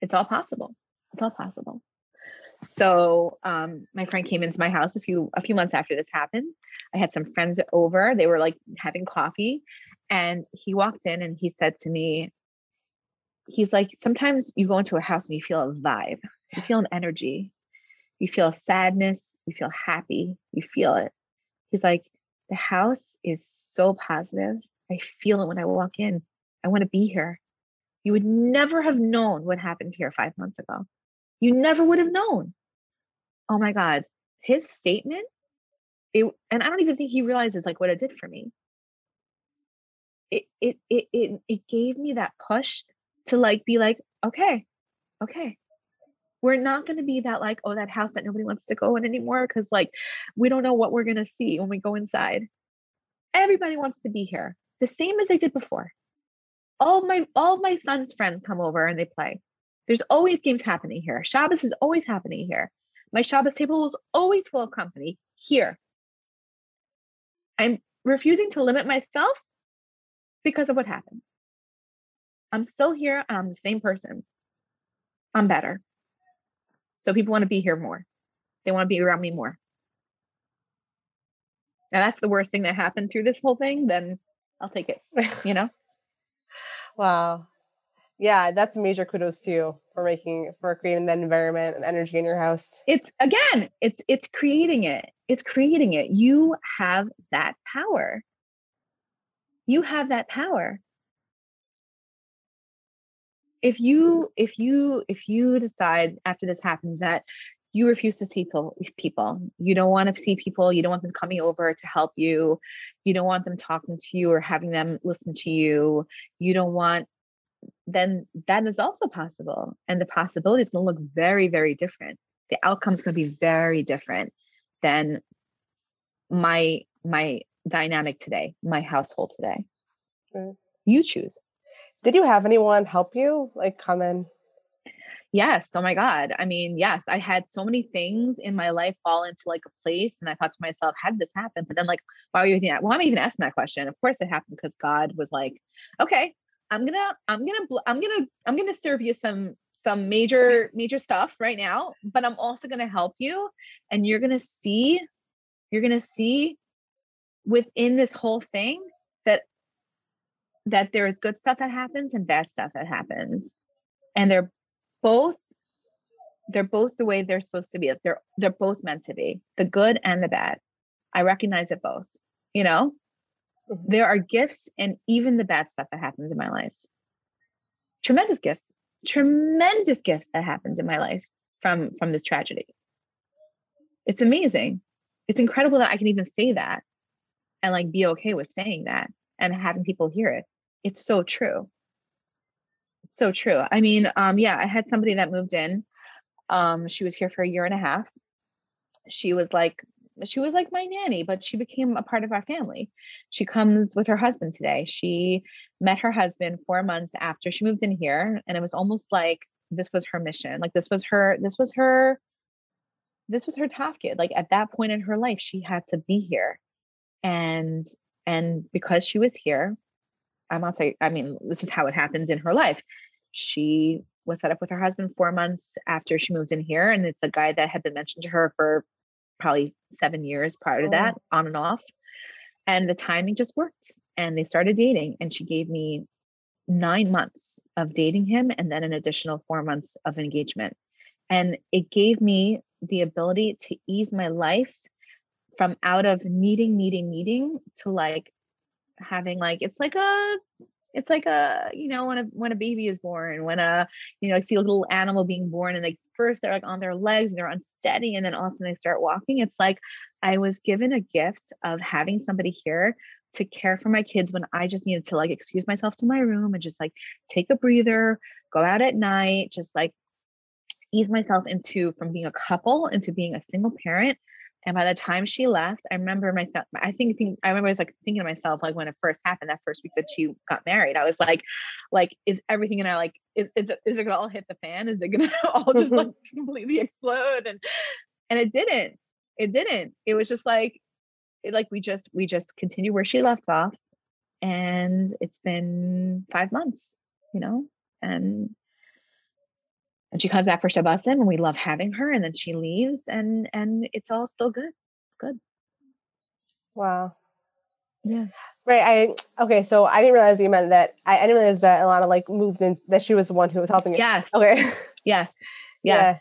[SPEAKER 2] It's all possible. It's all possible. So um, my friend came into my house a few a few months after this happened. I had some friends over. They were like having coffee, and he walked in and he said to me, he's like, sometimes you go into a house and you feel a vibe, you feel an energy, you feel sadness, you feel happy, you feel it. He's like, the house is so positive. I feel it when I walk in. I want to be here. You would never have known what happened here five months ago. You never would have known. Oh my God. His statement, it, and I don't even think he realizes like what it did for me. It, it, it, it, it gave me that push to like be like, okay, okay, we're not going to be that like oh that house that nobody wants to go in anymore because like we don't know what we're going to see when we go inside everybody wants to be here the same as they did before all my all my son's friends come over and they play. There's always games happening here. Shabbos is always happening here. My Shabbos table is always full of company here. I'm refusing to limit myself because of what happened. I'm still here. I'm the same person. I'm better. So people want to be here more. They want to be around me more. Now that's the worst thing that happened through this whole thing, then I'll take it. You know?
[SPEAKER 1] Wow. Yeah, that's a major kudos to you for making for creating that environment and energy in your house.
[SPEAKER 2] It's again, it's it's creating it. It's creating it. You have that power. You have that power. If you if you if you decide after this happens that you refuse to see people people you don't want to see people you don't want them coming over to help you you don't want them talking to you or having them listen to you you don't want then that is also possible and the possibility is going to look very very different the outcome is going to be very different than my my dynamic today my household today you choose
[SPEAKER 1] did you have anyone help you like come in
[SPEAKER 2] Yes. Oh my God. I mean, yes, I had so many things in my life fall into like a place. And I thought to myself, how did this happen? But then, like, why are you thinking that? Well, I'm even asking that question. Of course it happened because God was like, okay, I'm gonna, I'm gonna, I'm gonna, I'm gonna serve you some some major major stuff right now but i'm also to help you and you're to see you're to see within this whole thing that that there is good stuff that happens and bad stuff that happens. And they're both they're both the way they're supposed to be they're they're both meant to be the good and the bad. I recognize it both you know mm-hmm. there are gifts and even the bad stuff that happens in my life. Tremendous gifts tremendous gifts that happens in my life from from this tragedy. It's amazing. It's incredible that i can even say that and like be okay with saying that and having people hear it. It's so true. It's so true. I mean um yeah i had somebody that moved in. Um she was here for a year and a half. She was like she was like my nanny, but she became a part of our family. She comes with her husband today. She met her husband four months after she moved in here, and it was almost like this was her mission. Like this was her, this was her, this was her tafkid. Like at that point in her life, she had to be here. And and because she was here, I'm not saying, I mean, this is how it happens in her life. She was set up with her husband four months after she moved in here. And it's a guy that had been mentioned to her for probably seven years prior to oh. that, on and off. And the timing just worked. And they started dating. And she gave me nine months of dating him and then an additional four months of engagement. And it gave me the ability to ease my life from out of needing, needing, needing to like having like it's like a it's like a you know when a when a baby is born when a you know i see a little animal being born and like first they're like on their legs and they're unsteady and then all of a sudden they start walking. It's like i was given a gift of having somebody here to care for my kids when i just needed to like excuse myself to my room and just like take a breather go out at night just like ease myself into from being a couple into being a single parent and by the time she left, I remember my, I think, think, I remember I was like thinking to myself, like when it first happened, that first week that she got married, I was like, like, is everything gonna like, is, is, is it gonna all hit the fan? Is it gonna all just mm-hmm. like completely explode? And, and it didn't, it didn't. It was just like, it, like we just, we just continue where she left off. And it's been five months, you know, and and she comes back for Shabbosim and we love having her and then she leaves and and it's all still good. It's good.
[SPEAKER 1] Wow.
[SPEAKER 2] Yeah.
[SPEAKER 1] Right. I okay, so I didn't realize you meant that I, I didn't realize that Ilana like moved in that she was the one who was helping
[SPEAKER 2] Yes.
[SPEAKER 1] Okay.
[SPEAKER 2] Yes. Yes. Yeah.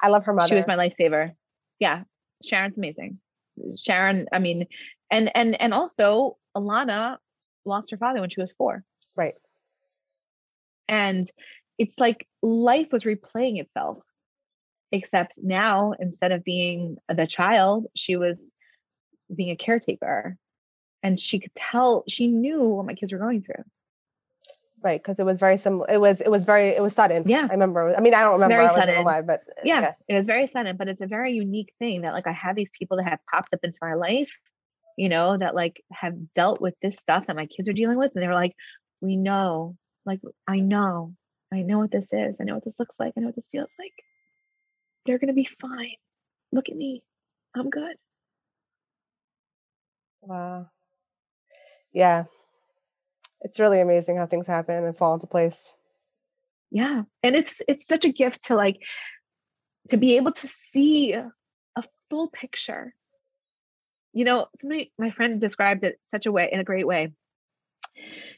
[SPEAKER 1] I love her mother.
[SPEAKER 2] She was my lifesaver. Yeah. Sharon's amazing. Sharon, I mean, and and and also Ilana lost her father when she was four.
[SPEAKER 1] Right.
[SPEAKER 2] And it's like life was replaying itself except now instead of being the child she was being a caretaker. And she could tell she knew what my kids were going through.
[SPEAKER 1] Right because it was very similar it was it was very it was sudden.
[SPEAKER 2] Yeah.
[SPEAKER 1] I remember i mean i don't remember very i wasn't
[SPEAKER 2] sudden.
[SPEAKER 1] alive but
[SPEAKER 2] uh, yeah, yeah. it was very sudden but it's a very unique thing that like i have these people that have popped up into my life you know that like have dealt with this stuff that my kids are dealing with and they're like we know like i know I know what this is. I know what this looks like. I know what this feels like. They're going to be fine. Look at me. I'm good.
[SPEAKER 1] Wow. Yeah. It's really amazing how things happen and fall into place.
[SPEAKER 2] Yeah. And it's it's such a gift to like to be able to see a full picture. You know, somebody my friend described it such a way in a great way.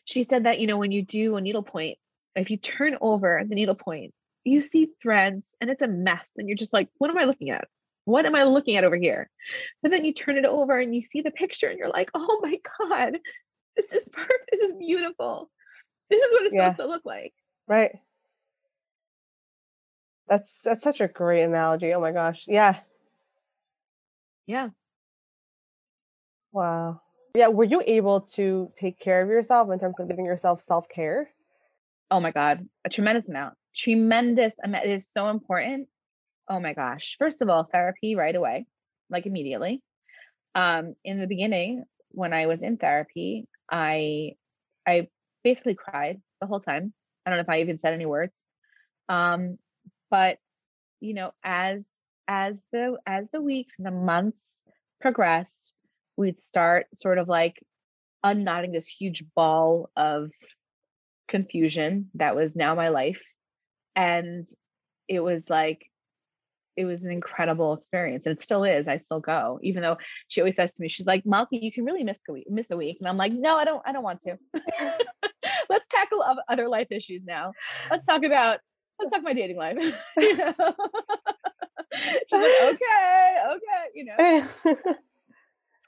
[SPEAKER 2] She said that, you know, when you do a needlepoint, if you turn over the needle point, you see threads and it's a mess. And you're just like, what am I looking at? What am I looking at over here? But then you turn it over and you see the picture and you're like, oh my God, this is perfect. This is beautiful. This is what it's yeah. supposed to look like.
[SPEAKER 1] Right. That's that's such a great analogy. Oh my gosh. Yeah.
[SPEAKER 2] Yeah.
[SPEAKER 1] Wow. Yeah. Were you able to take care of yourself in terms of giving yourself self care?
[SPEAKER 2] Oh my god a tremendous amount tremendous amount it is so important. Oh my gosh first of all therapy right away like immediately. Um in the beginning when i was in therapy i i basically cried the whole time i don't know if i even said any words um but you know as as the as the weeks and the months progressed we'd start sort of like unknotting this huge ball of confusion that was now my life. And it was like it was an incredible experience and it still is i still go even though she always says to me she's like Malkie you can really miss a week miss a week and i'm like no i don't i don't want to. Let's tackle other life issues now. Let's talk about let's talk my dating life. She's like okay okay you know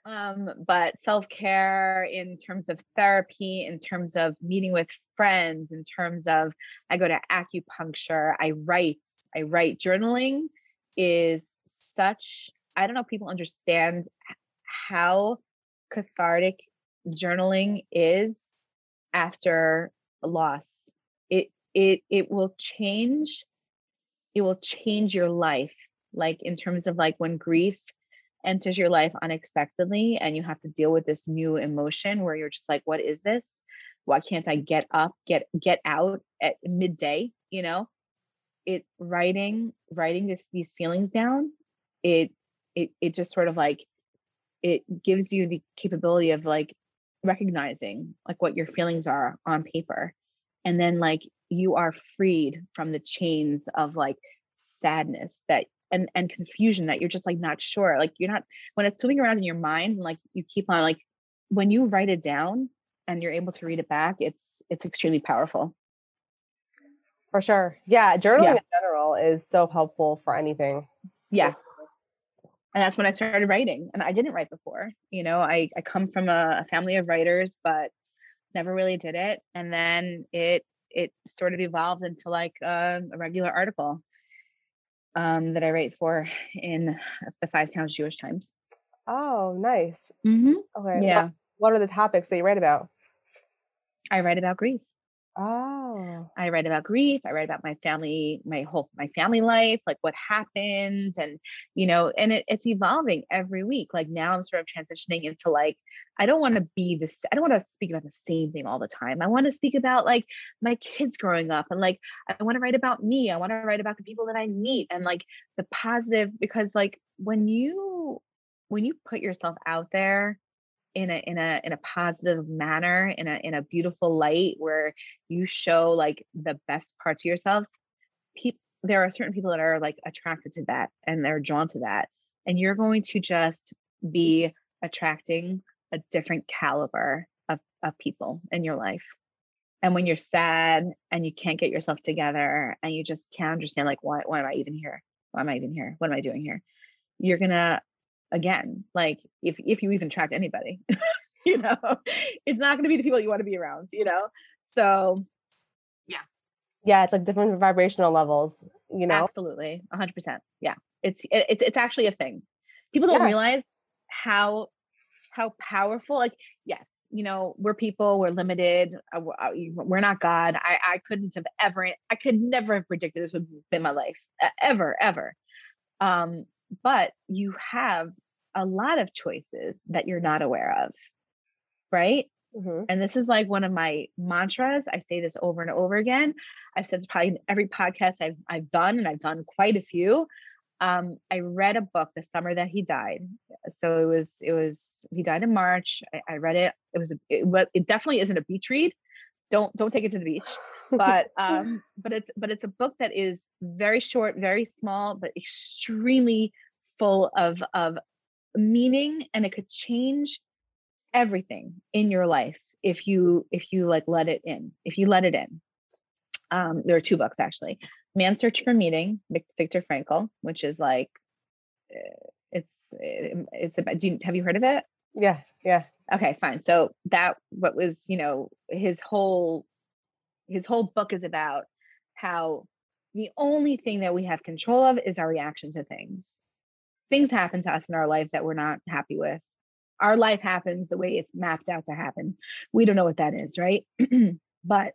[SPEAKER 2] um, but self-care in terms of therapy in terms of meeting with friends in terms of i go to acupuncture i write i write. Journaling is such i don't know if people understand how cathartic journaling is after a loss. It it it will change it will change your life like in terms of like when grief enters your life unexpectedly and you have to deal with this new emotion where you're just like what is this? Why can't i get up get get out at midday? You know? It writing writing this these feelings down it it it just sort of like it gives you the capability of like recognizing like what your feelings are on paper. And then like you are freed from the chains of like sadness that and and confusion that you're just like not sure like you're not when it's swimming around in your mind and like you keep on like when you write it down and you're able to read it back it's it's extremely powerful
[SPEAKER 1] for sure. Yeah, journaling yeah. in general is so helpful for anything.
[SPEAKER 2] Yeah. And that's when I started writing. And I didn't write before. You know, I, I come from a, a family of writers, but never really did it. And then it it sort of evolved into like um, a regular article um, that I write for in the Five Towns Jewish Times.
[SPEAKER 1] Oh, nice.
[SPEAKER 2] Mm-hmm.
[SPEAKER 1] Okay. Yeah. What, what are the topics that you write about?
[SPEAKER 2] I write about grief.
[SPEAKER 1] Oh.
[SPEAKER 2] I write about grief. I write about my family, my whole my family life, like what happened, and you know, and it, it's evolving every week. Like now, I'm sort of transitioning into like I don't want to be this. I don't want to speak about the same thing all the time. I want to speak about like my kids growing up, and like I want to write about me. I want to write about the people that I meet, and like the positive because like when you when you put yourself out there in a in a in a positive manner in a in a beautiful light where you show like the best parts of yourself people there are certain people that are like attracted to that and they're drawn to that and you're going to just be attracting a different caliber of, of people in your life. And when you're sad and you can't get yourself together and you just can't understand like why, why am i even here? Why am i even here? What am i doing here? You're gonna again like if if you even attract anybody you know it's not going to be the people you want to be around you know? So yeah.
[SPEAKER 1] Yeah it's like different vibrational levels you know?
[SPEAKER 2] Absolutely 100% yeah. It's it, it's it's actually a thing. People don't yeah. realize how how powerful like yes you know we're people we're limited uh, uh, we're not god. I i couldn't have ever i could never have predicted this would be my life ever ever. Um but you have a lot of choices that you're not aware of right mm-hmm. and this is like one of my mantras i say this over and over again i've said this probably in every podcast i've, I've done and i've done quite a few um, i read a book the summer that he died so it was it was he died in march i, I read it it was a, it, it definitely isn't a beach read don't don't take it to the beach. But um but it's but it's a book that is very short very small but extremely full of of meaning and it could change everything in your life if you if you like let it in if you let it in. Um there are two books actually man's search for meaning Viktor Frankl which is like eh, it's eh, it's about do you, have you heard of it?
[SPEAKER 1] Yeah yeah
[SPEAKER 2] okay fine so that what was you know his whole his whole book is about how the only thing that we have control of is our reaction to things things happen to us in our life that we're not happy with. Our life happens the way it's mapped out to happen. We don't know what that is, right? but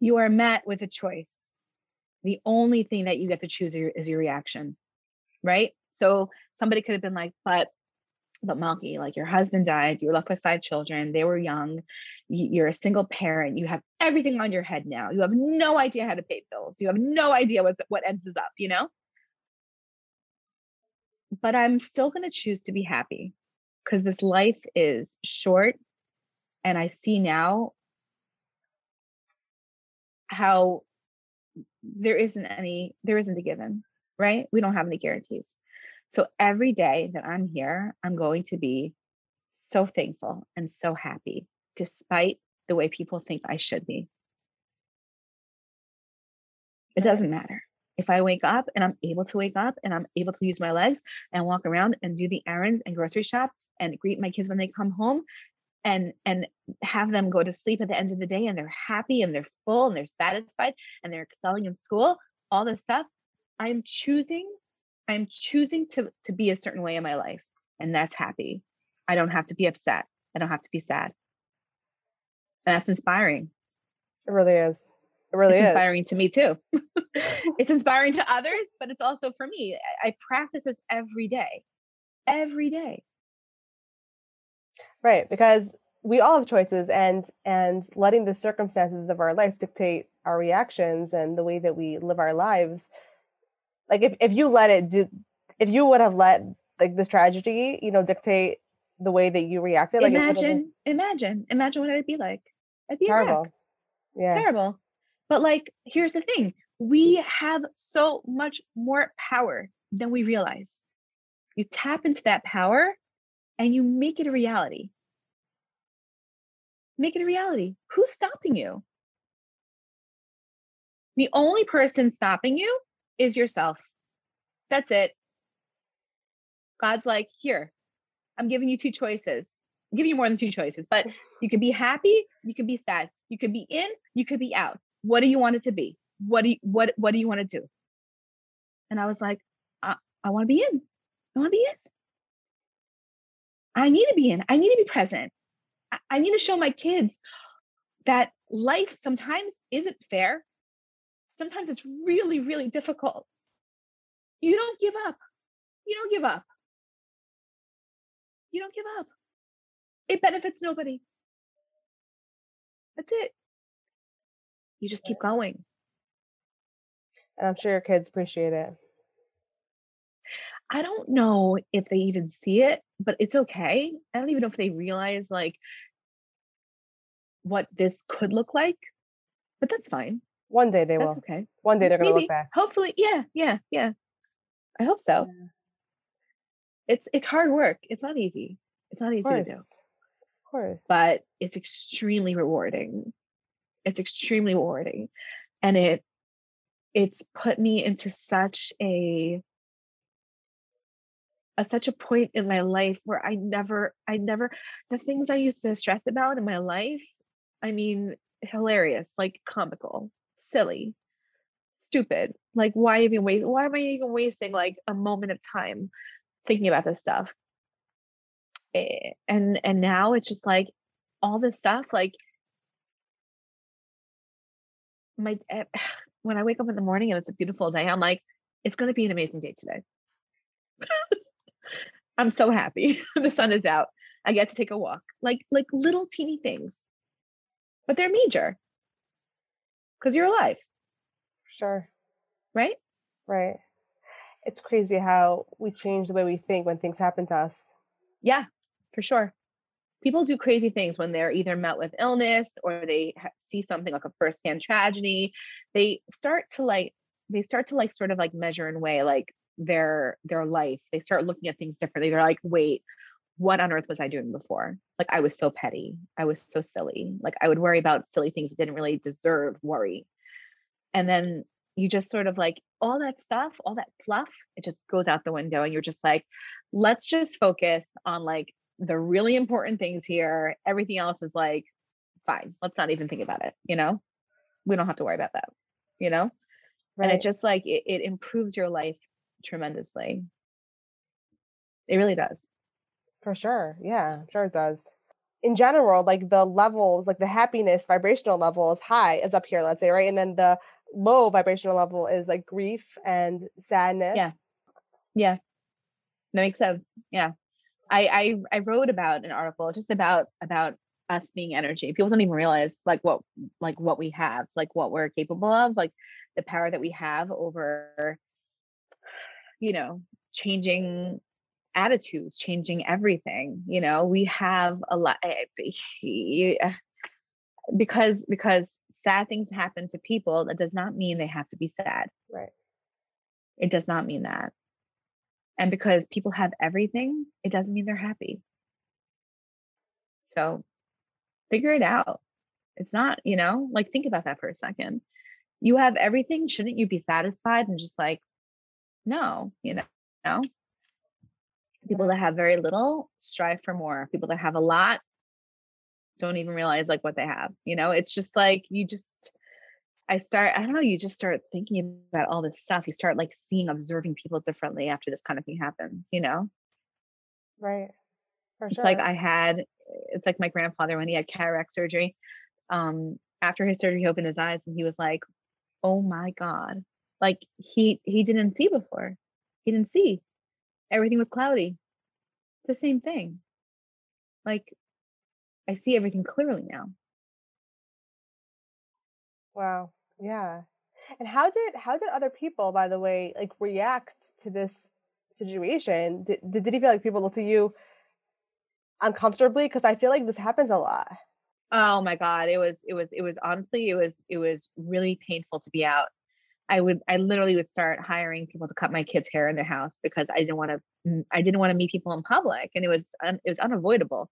[SPEAKER 2] you are met with a choice. The only thing that you get to choose is your reaction, right? So somebody could have been like, but but Malkie, like your husband died, you were left with five children, they were young, you're a single parent, you have everything on your head now. You have no idea how to pay bills. You have no idea what's what ends is up, you know? but I'm still going to choose to be happy because this life is short. And I see now how there isn't any there isn't a given right we don't have any guarantees so every day that i'm here i'm going to be so thankful and so happy despite the way people think i should be. It doesn't matter. If i wake up and i'm able to wake up and i'm able to use my legs and walk around and do the errands and grocery shop and greet my kids when they come home and and have them go to sleep at the end of the day and they're happy and they're full and they're satisfied and they're excelling in school all this stuff i'm choosing i'm choosing to to be a certain way in my life and that's happy. I don't have to be upset. I don't have to be sad. And that's inspiring.
[SPEAKER 1] It really is. It really
[SPEAKER 2] it's
[SPEAKER 1] is.
[SPEAKER 2] inspiring to me too. It's inspiring to others but it's also for me. I, I practice this every day. Every day.
[SPEAKER 1] Right because we all have choices and and letting the circumstances of our life dictate our reactions and the way that we live our lives like if, if you let it do if you would have let like this tragedy you know dictate the way that you reacted like
[SPEAKER 2] imagine imagine imagine what it'd be like. It'd be
[SPEAKER 1] terrible.
[SPEAKER 2] Yeah. Terrible. But like here's the thing. We have so much more power than we realize. You tap into that power and you make it a reality. Make it a reality. Who's stopping you? The only person stopping you is yourself. That's it. God's like, here, I'm giving you two choices. I'm giving you more than two choices, but you can be happy, you can be sad, you could be in, you could be out. What do you want it to be? What do you what what do you want to do? And I was like, I, I want to be in. I want to be in. I need to be in. I need to be present. I need to show my kids that life sometimes isn't fair. Sometimes it's really, really difficult. You don't give up. You don't give up. You don't give up. It benefits nobody. That's it. You just keep going.
[SPEAKER 1] And I'm sure your kids appreciate it.
[SPEAKER 2] I don't know if they even see it, but it's okay. I don't even know if they realize like what this could look like, but that's fine.
[SPEAKER 1] One day they
[SPEAKER 2] that's
[SPEAKER 1] will.
[SPEAKER 2] Okay.
[SPEAKER 1] One day they're going to look back.
[SPEAKER 2] Hopefully, yeah, yeah, yeah. I hope so. Yeah. It's it's hard work. It's not easy. It's not easy to do.
[SPEAKER 1] Of course.
[SPEAKER 2] But it's extremely rewarding. It's extremely rewarding. And it it's put me into such a at such a point in my life where I never, I never, the things I used to stress about in my life, I mean, hilarious, like comical, silly, stupid. Like, why even waste? Why am I even wasting like a moment of time thinking about this stuff? Eh, and and now it's just like all this stuff. Like my eh, when I wake up in the morning and it's a beautiful day, I'm like, it's going to be an amazing day today. I'm so happy. the sun is out. I get to take a walk. Like like little teeny things. But they're major. Cuz you're alive.
[SPEAKER 1] Sure.
[SPEAKER 2] Right?
[SPEAKER 1] Right. It's crazy how we change the way we think when things happen to us.
[SPEAKER 2] Yeah, for sure. People do crazy things when they're either met with illness or they see something like a firsthand tragedy. They start to like they start to like sort of like measure and weigh like their their life they start looking at things differently they're like wait what on earth was i doing before? Like i was so petty. I was so silly. Like i would worry about silly things that didn't really deserve worry. And then you just sort of like all that stuff all that fluff it just goes out the window and you're just like let's just focus on like the really important things here. Everything else is like fine. Let's not even think about it you know? We don't have to worry about that you know? Right. and it just like it, it improves your life tremendously. It really does.
[SPEAKER 1] For sure. Yeah, sure it does. In general, like the levels, like the happiness vibrational level is high, is up here, let's say, right? And then the low vibrational level is like grief and sadness.
[SPEAKER 2] Yeah. Yeah. That makes sense. Yeah. I, I I wrote about an article just about about us being energy. People don't even realize like what like what we have, like what we're capable of, like the power that we have over you know, changing attitudes, changing everything. You know, we have a lot eh, because because sad things happen to people, that does not mean they have to be sad.
[SPEAKER 1] Right.
[SPEAKER 2] It does not mean that. And because people have everything, it doesn't mean they're happy. So figure it out. It's not, you know, like think about that for a second. You have everything. Shouldn't you be satisfied and just like, no, you know, no. People that have very little strive for more. People that have a lot don't even realize like what they have. You know, it's just like you just I start, I don't know, you just start thinking about all this stuff. You start like seeing, observing people differently after this kind of thing happens, you know?
[SPEAKER 1] Right.
[SPEAKER 2] For it's like I had, it's like my grandfather when he had cataract surgery. Um, after his surgery, he opened his eyes and he was like, oh my God. Like he he didn't see before. He didn't see. Everything was cloudy. It's the same thing. Like I see everything clearly now.
[SPEAKER 1] Wow. Yeah. And how did how did other people, by the way, like react to this situation? Did, did he feel like people looked at you uncomfortably? Because I feel like this happens a lot.
[SPEAKER 2] Oh my god, it was it was it was honestly it was it was really painful to be out. I would I literally would start hiring people to cut my kids' hair in their house because I didn't want to mm, I didn't want to meet people in public and it was it was unavoidable,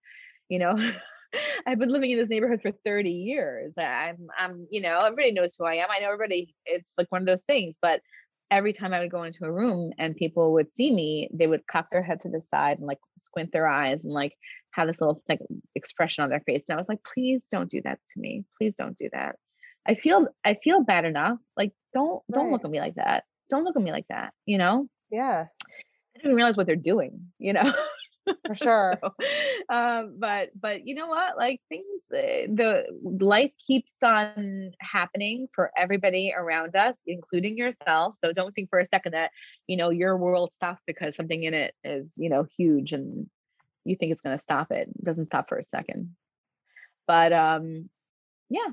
[SPEAKER 2] you know. I've been living in this neighborhood for 30 years. I'm, I'm, you know, everybody knows who I am. I know everybody, it's like one of those things, but every time I would go into a room and people would see me, they would cock their head to the side and like squint their eyes and like have this little like expression on their face. And I was like, please don't do that to me. Please don't do that. I feel, I feel bad enough. Like, don't, don't look at me like that. Don't look at me like that. You know?
[SPEAKER 1] Yeah.
[SPEAKER 2] I didn't realize what they're doing, you know?
[SPEAKER 1] for sure.
[SPEAKER 2] so, um, but but you know what? Like things, uh, the life keeps on happening for everybody around us, including yourself. So don't think for a second that you know your world stops because something in it is you know huge and you think it's going to stop it. It doesn't stop for a second. But um, yeah,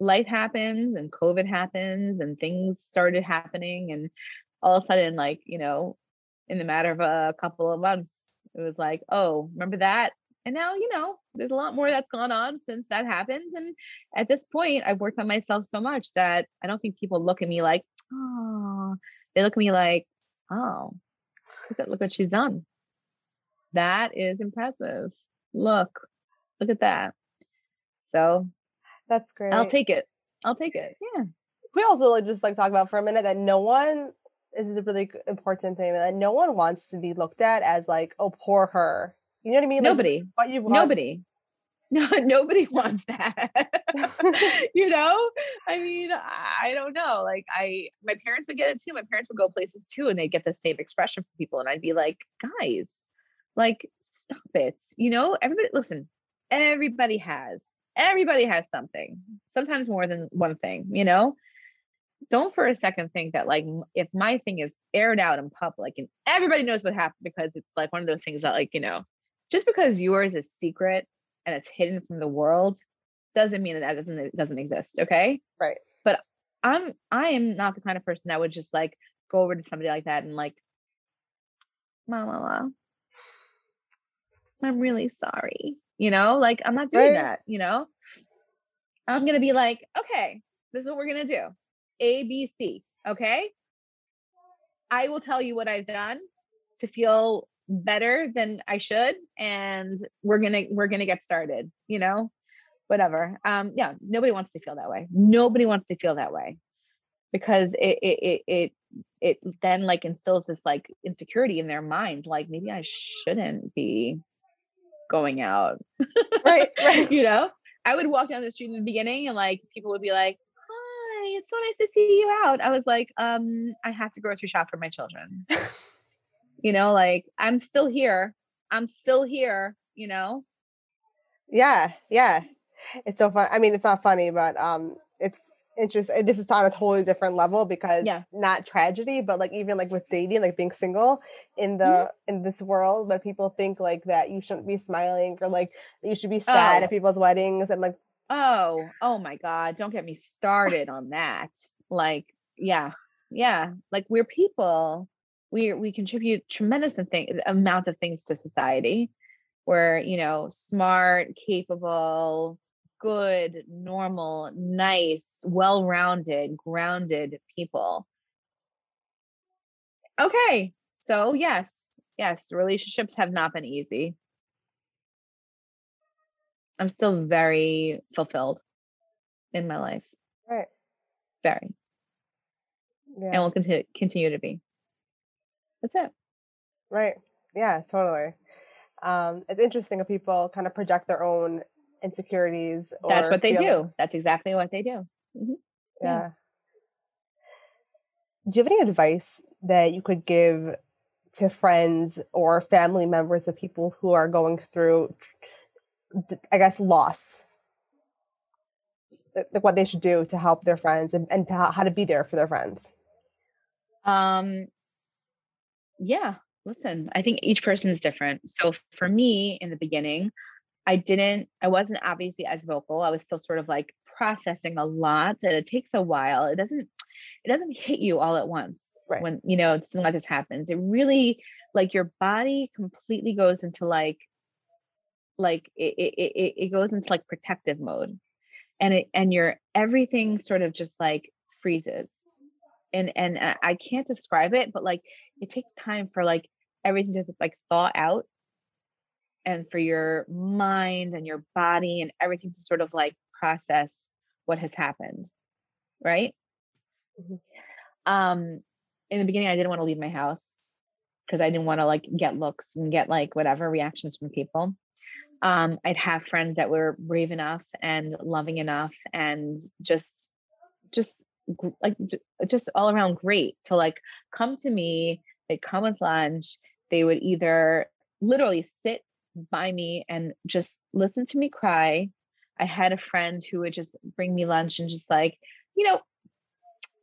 [SPEAKER 2] life happens and COVID happens and things started happening and all of a sudden, like you know, in the matter of a couple of months it was like, oh, remember that? And now, you know, there's a lot more that's gone on since that happened. And at this point, I've worked on myself so much that I don't think people look at me like, oh, they look at me like, oh, look at, look what she's done. That is impressive. Look, look at that. So
[SPEAKER 1] that's great.
[SPEAKER 2] I'll take it. I'll take it. Yeah.
[SPEAKER 1] We also like just like talk about for a minute that no one this is a really important thing that no one wants to be looked at as like, oh, poor her. You know what I mean?
[SPEAKER 2] Nobody. Like, what you've nobody. No, nobody wants that. you know? I mean, I don't know. Like I my parents would get it too. My parents would go places too and they get the same expression from people. And I'd be like, guys, like, stop it. You know, everybody listen, everybody has. Everybody has something. Sometimes more than one thing, you know? don't for a second think that like if my thing is aired out in public and everybody knows what happened because it's like one of those things that like you know just because yours is secret and it's hidden from the world doesn't mean that doesn't it doesn't exist okay
[SPEAKER 1] right
[SPEAKER 2] but i'm i am not the kind of person that would just like go over to somebody like that and like mama i'm really sorry you know like i'm not doing right. that you know i'm gonna be like okay this is what we're gonna do ABC. Okay. I will tell you what I've done to feel better than I should. And we're gonna we're gonna get started, you know, whatever. Um, yeah, nobody wants to feel that way. Nobody wants to feel that way because it it it it, it then like instills this like insecurity in their mind, like maybe I shouldn't be going out.
[SPEAKER 1] Right, right.
[SPEAKER 2] you know, I would walk down the street in the beginning and like people would be like, Hi, it's so nice to see you out. I was like, um, I have to grocery shop for my children. you know, like I'm still here. I'm still here, you know?
[SPEAKER 1] Yeah, yeah. It's so fun. I mean, it's not funny, but um it's interesting. This is on a totally different level because
[SPEAKER 2] yeah.
[SPEAKER 1] not tragedy, but like even like with dating, like being single in the mm-hmm. in this world where people think like that you shouldn't be smiling or like you should be sad oh. at people's weddings and like
[SPEAKER 2] Oh, oh my God. Don't get me started on that. Like, yeah, yeah. Like we're people. We we contribute tremendous thing, amount of things to society. We're, you know, smart, capable, good, normal, nice, well rounded, grounded people. Okay. So, yes, yes, relationships have not been easy. I'm still very fulfilled in my life.
[SPEAKER 1] Right.
[SPEAKER 2] Very. Yeah. And will continue continue to be. That's it.
[SPEAKER 1] Right. Yeah, totally. Um, it's interesting if people kind of project their own insecurities.
[SPEAKER 2] That's what they feelings. do. That's exactly what they do. Mm-hmm.
[SPEAKER 1] Yeah. yeah. Do you have any advice that you could give to friends or family members of people who are going through, I guess, loss? Like what they should do to help their friends and, and how, how to be there for their friends?
[SPEAKER 2] Um, yeah, listen, I think each person is different. So for me in the beginning, I didn't, I wasn't obviously as vocal. I was still sort of like processing a lot and it takes a while. It doesn't, it doesn't hit you all at once right. when, you know, something like this happens. It really, like your body completely goes into like, like it, it, it, it goes into like protective mode and it, and your everything sort of just like freezes and and uh, I can't describe it, but like it takes time for like everything to like thaw out and for your mind and your body and everything to sort of like process what has happened. Right. Mm-hmm. Um, in the beginning, I didn't want to leave my house because I didn't want to like get looks and get like whatever reactions from people. Um, I'd have friends that were brave enough and loving enough and just just like just all around great to like come to me they'd come with lunch they would either literally sit by me and just listen to me cry i had a friend who would just bring me lunch and just like you know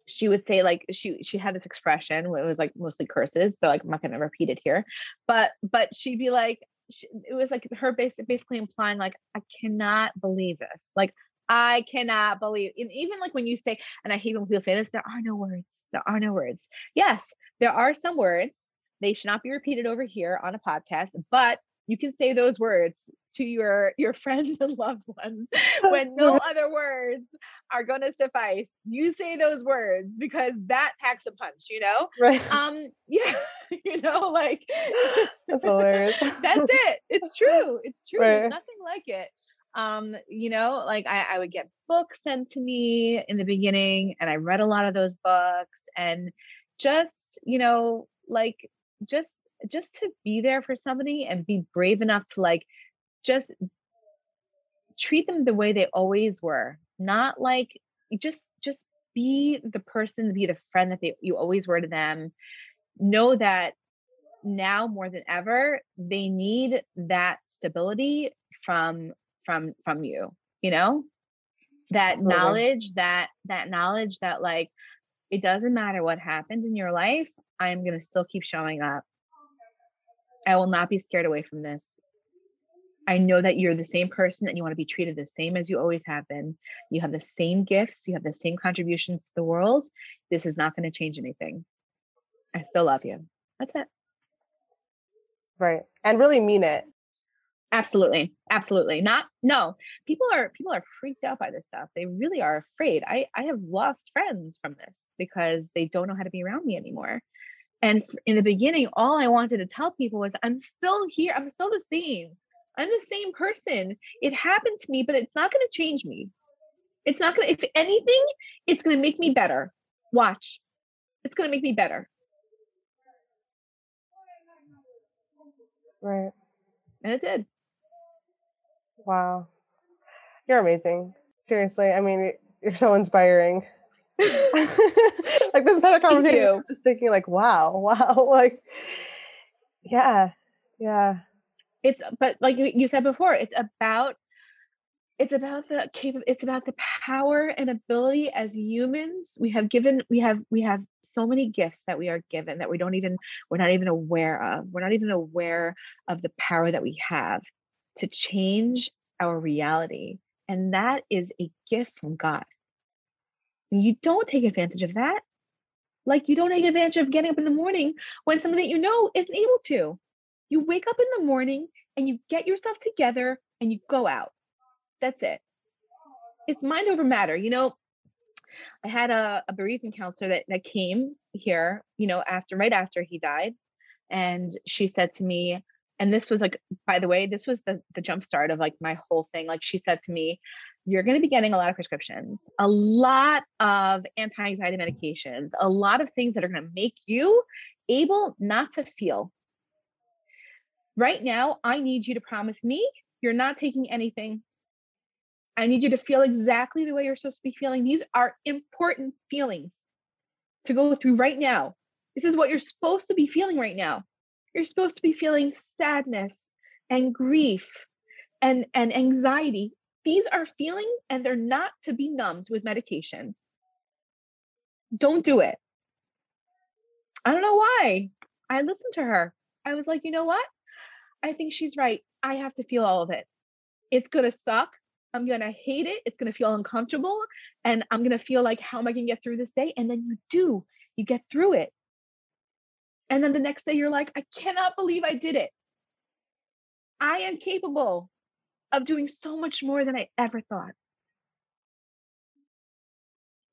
[SPEAKER 2] she would say like she she had this expression where it was like mostly curses so like i'm not to repeat it here but but she'd be like she, it was like her basic, basically implying like i cannot believe this like I cannot believe, and even like when you say, and I hate when people say this, there are no words. There are no words. Yes, there are some words. They should not be repeated over here on a podcast, but you can say those words to your your friends and loved ones when no other words are going to suffice. You say those words because that packs a punch you know?
[SPEAKER 1] Right.
[SPEAKER 2] Um yeah you know like
[SPEAKER 1] that's hilarious.
[SPEAKER 2] that's it. It's true. It's true. Right. there's nothing like it. Um you know like I, I would get books sent to me in the beginning and i read a lot of those books and just you know like just just to be there for somebody and be brave enough to like just treat them the way they always were not like just just be the person be the friend that they you always were to them. Know that now more than ever they need that stability from from from you you know? That Absolutely. knowledge that that knowledge that like it doesn't matter what happens in your life i'm going to still keep showing up i will not be scared away from this i know that you're the same person and you want to be treated the same as you always have been you have the same gifts you have the same contributions to the world this is not going to change anything i still love you that's it
[SPEAKER 1] right and really mean it
[SPEAKER 2] Absolutely. Absolutely. Not no. People are people are freaked out by this stuff. They really are afraid. I I have lost friends from this because they don't know how to be around me anymore. And in the beginning, all I wanted to tell people was I'm still here. I'm still the same. I'm the same person. It happened to me, but it's not going to change me. It's not going to if anything, it's going to make me better. Watch. It's going to make me better.
[SPEAKER 1] Right.
[SPEAKER 2] And it did.
[SPEAKER 1] Wow. You're amazing. Seriously. I mean, you're so inspiring. like this kind of conversation. I'm just thinking like, wow, wow. Like, yeah. Yeah.
[SPEAKER 2] It's but like you said before, it's about it's about the cap- it's about the power and ability as humans we have given we have we have so many gifts that we are given that we don't even we're not even aware of we're not even aware of the power that we have to change our reality. And that is a gift from God. And you don't take advantage of that. Like you don't take advantage of getting up in the morning when somebody that you know isn't able to. You wake up in the morning and you get yourself together and you go out. That's it. it's mind over matter. You know, I had a, a bereavement counselor that, that came here, you know, after right after he died. And she said to me, and this was like, by the way, this was the the jump start of like my whole thing. Like she said to me, you're going to be getting a lot of prescriptions, a lot of anti-anxiety medications, a lot of things that are going to make you able not to feel. Right now, I need you to promise me you're not taking anything I need you to feel exactly the way you're supposed to be feeling. These are important feelings to go through right now. This is what you're supposed to be feeling right now. You're supposed to be feeling sadness and grief and, and anxiety. These are feelings and they're not to be numbed with medication. Don't do it. I don't know why. I listened to her. I was like, you know what? I think she's right. I have to feel all of it. It's going to suck. I'm going to hate it. It's going to feel uncomfortable. And I'm going to feel like, how am I going to get through this day? And then you do, you get through it. And then the next day, you're like, I cannot believe I did it. I am capable of doing so much more than I ever thought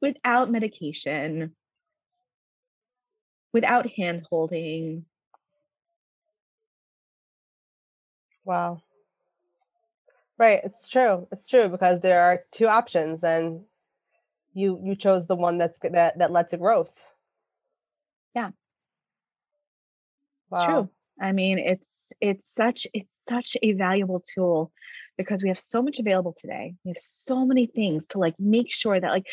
[SPEAKER 2] without medication, without hand holding.
[SPEAKER 1] Wow. Right, it's true. It's true because there are two options, and you you chose the one that's that that led to growth.
[SPEAKER 2] Yeah, wow. true. I mean, it's it's such it's such a valuable tool because we have so much available today. We have so many things to like make sure that like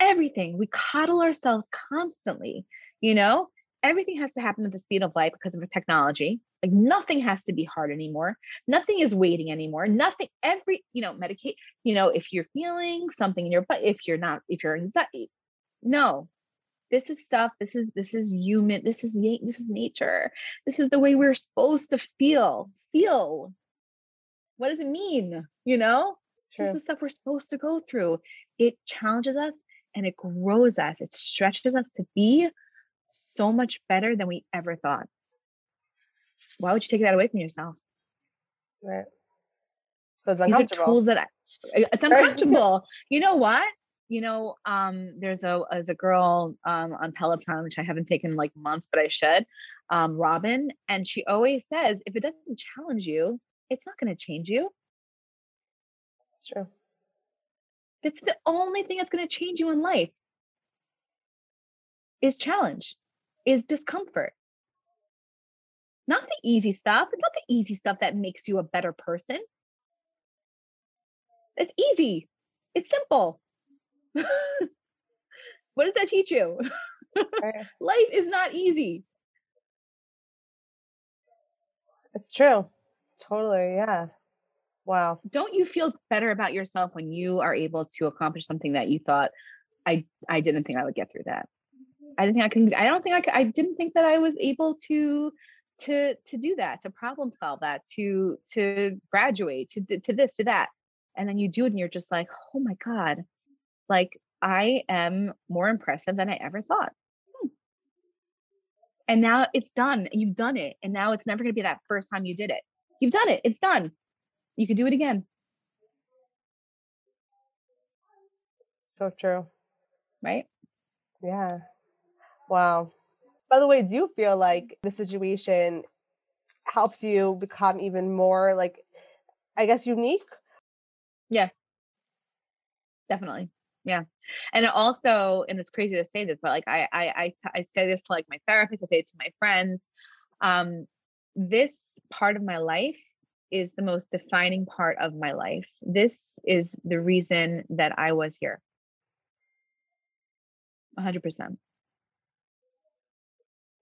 [SPEAKER 2] everything we coddle ourselves constantly. You know, everything has to happen at the speed of light because of technology. Like nothing has to be hard anymore. Nothing is waiting anymore. Nothing, every, you know, medicate, you know, if you're feeling something in your butt, if you're not, if you're anxiety, no. This is stuff, this is this is human, this is this is nature. This is the way we're supposed to feel. Feel. What does it mean? You know? True. This is the stuff we're supposed to go through. It challenges us and it grows us. It stretches us to be so much better than we ever thought why would you take that away from yourself?
[SPEAKER 1] Right.
[SPEAKER 2] These are tools that I, it's uncomfortable. you know what? You know, um, there's a as a girl um, on Peloton, which I haven't taken like months, but I should. Um, Robin, and she always says, if it doesn't challenge you, it's not going to change you.
[SPEAKER 1] It's true.
[SPEAKER 2] It's the only thing that's going to change you in life. Is challenge, is discomfort. Not the easy stuff. It's not the easy stuff that makes you a better person. It's easy. It's simple. what does that teach you? Life is not easy.
[SPEAKER 1] It's true. Totally. Yeah. Wow.
[SPEAKER 2] Don't you feel better about yourself when you are able to accomplish something that you thought I I didn't think I would get through that. I didn't think I can I don't think I could, I didn't think that I was able to to to do that to problem solve that to to graduate to to this to that and then you do it and you're just like oh my god like i am more impressive than i ever thought hmm. and now it's done you've done it and now it's never going to be that first time you did it you've done it it's done you could do it again
[SPEAKER 1] so true
[SPEAKER 2] right
[SPEAKER 1] yeah wow by the way, do you feel like the situation helps you become even more like I guess unique?
[SPEAKER 2] Yeah. Definitely. Yeah. And also, and it's crazy to say this, but like I I I, I say this to like my therapist, I say it to my friends. Um, this part of my life is the most defining part of my life. This is the reason that I was here. 100%.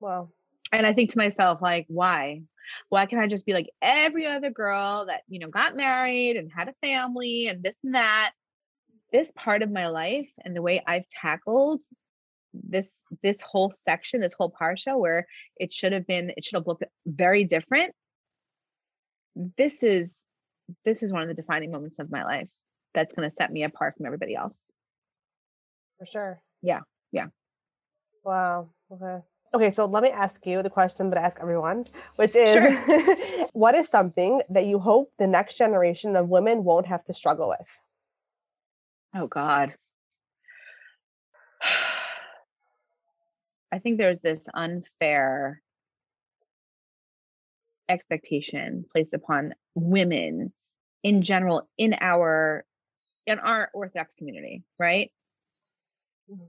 [SPEAKER 1] Wow.
[SPEAKER 2] And I think to myself, like, why? Why can't I just be like every other girl that, you know, got married and had a family and this and that? This part of my life and the way I've tackled this this whole section, this whole parsha where it should have been, it should have looked very different. This is this is one of the defining moments of my life that's going to set me apart from everybody else.
[SPEAKER 1] For sure.
[SPEAKER 2] Yeah. Yeah.
[SPEAKER 1] Wow. Okay. Okay, so let me ask you the question that I ask everyone, which is sure. what is something that you hope the next generation of women won't have to struggle with?
[SPEAKER 2] Oh God. I think there's this unfair expectation placed upon women in general in our in our orthodox community right mm-hmm.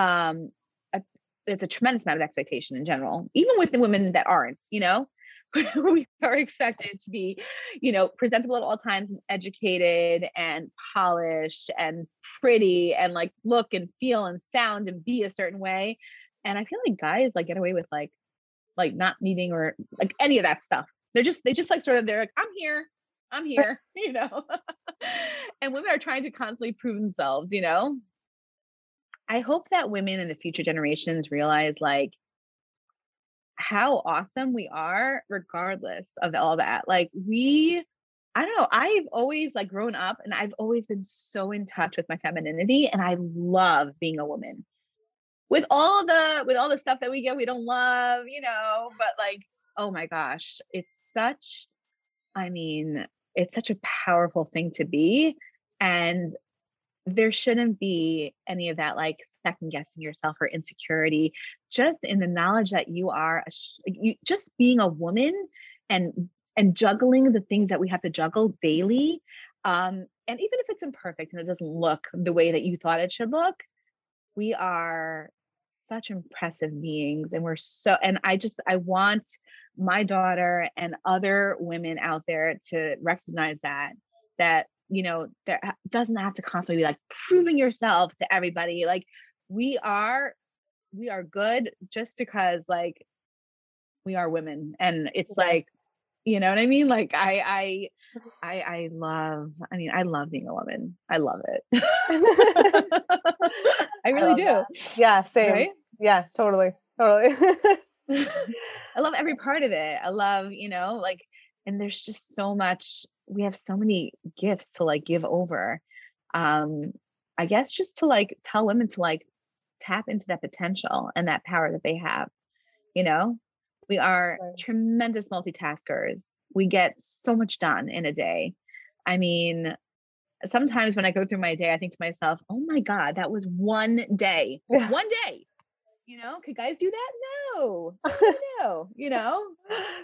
[SPEAKER 2] um a, it's a tremendous amount of expectation in general even with the women that aren't you know we are expected to be you know presentable at all times and educated and polished and pretty and like look and feel and sound and be a certain way and i feel like guys like get away with like like not needing or like any of that stuff. They're just they just like sort of they're like I'm here, I'm here, you know. and women are trying to constantly prove themselves, you know. I hope that women in the future generations realize like how awesome we are regardless of all that. Like we I don't know, I've always like grown up and I've always been so in touch with my femininity and I love being a woman with all the with all the stuff that we get we don't love you know but like oh my gosh it's such i mean it's such a powerful thing to be and there shouldn't be any of that like second guessing yourself or insecurity just in the knowledge that you are a, you just being a woman and and juggling the things that we have to juggle daily um and even if it's imperfect and it doesn't look the way that you thought it should look we are such impressive beings and we're so and i just i want my daughter and other women out there to recognize that that you know there doesn't have to constantly be like proving yourself to everybody like we are we are good just because like we are women and it's yes. like you know what i mean? Like i i i i love i mean i love being a woman. I love it. I really I do.
[SPEAKER 1] that. yeah same. Right? yeah totally totally.
[SPEAKER 2] I love every part of it. I love you know like and there's just so much we have so many gifts to like give over um i guess just to like tell women to like tap into that potential and that power that they have you know we are right. tremendous multitaskers. We get so much done in a day. I mean, sometimes when I go through my day, I think to myself, oh my God, that was one day. Yeah. One day. You know, could guys do that? No. no, you know?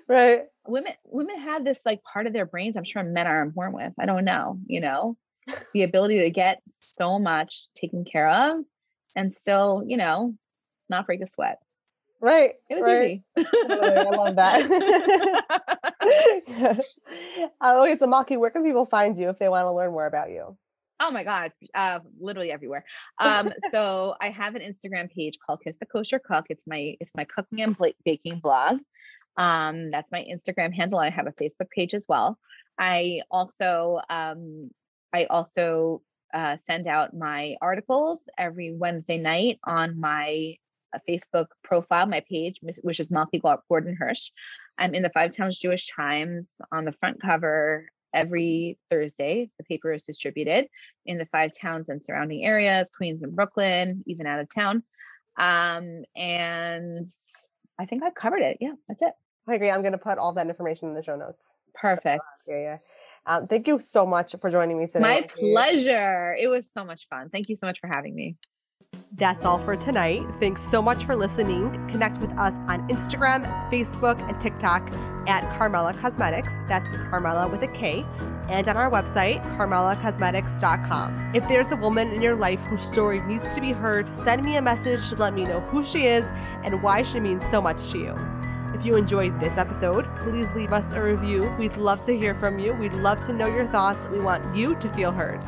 [SPEAKER 1] Right.
[SPEAKER 2] Women women have this like part of their brains I'm sure men aren't born with. I don't know, you know, the ability to get so much taken care of and still, you know, not break a sweat.
[SPEAKER 1] Right.
[SPEAKER 2] It was
[SPEAKER 1] right.
[SPEAKER 2] easy.
[SPEAKER 1] I love that. yes. Uh, okay, so Malkie, where can people find you if they want to learn more about you?
[SPEAKER 2] Oh my God, uh, literally everywhere. Um, so I have an Instagram page called Kiss the Kosher Cook. It's my it's my cooking and baking blog. Um, that's my Instagram handle. I have a Facebook page as well. I also um, I also uh, send out my articles every Wednesday night on my a Facebook profile, my page, which is Malkie Gordon Hirsch. I'm in the Five Towns Jewish Times on the front cover every Thursday. The paper is distributed in the five towns and surrounding areas, Queens and Brooklyn, even out of town. Um, and I think I've covered it. Yeah, that's it.
[SPEAKER 1] I agree. I'm going to put all that information in the show notes.
[SPEAKER 2] Perfect.
[SPEAKER 1] Yeah, yeah. Um, thank you so much for joining me today.
[SPEAKER 2] My pleasure. It was so much fun. Thank you so much for having me.
[SPEAKER 1] That's all for tonight. Thanks so much for listening. Connect with us on Instagram, Facebook, and TikTok at Karmela Cosmetics. That's Karmela with a K. And on our website, karmelacosmetics.com. If there's a woman in your life whose story needs to be heard, send me a message to let me know who she is and why she means so much to you. If you enjoyed this episode, please leave us a review. We'd love to hear from you. We'd love to know your thoughts. We want you to feel heard.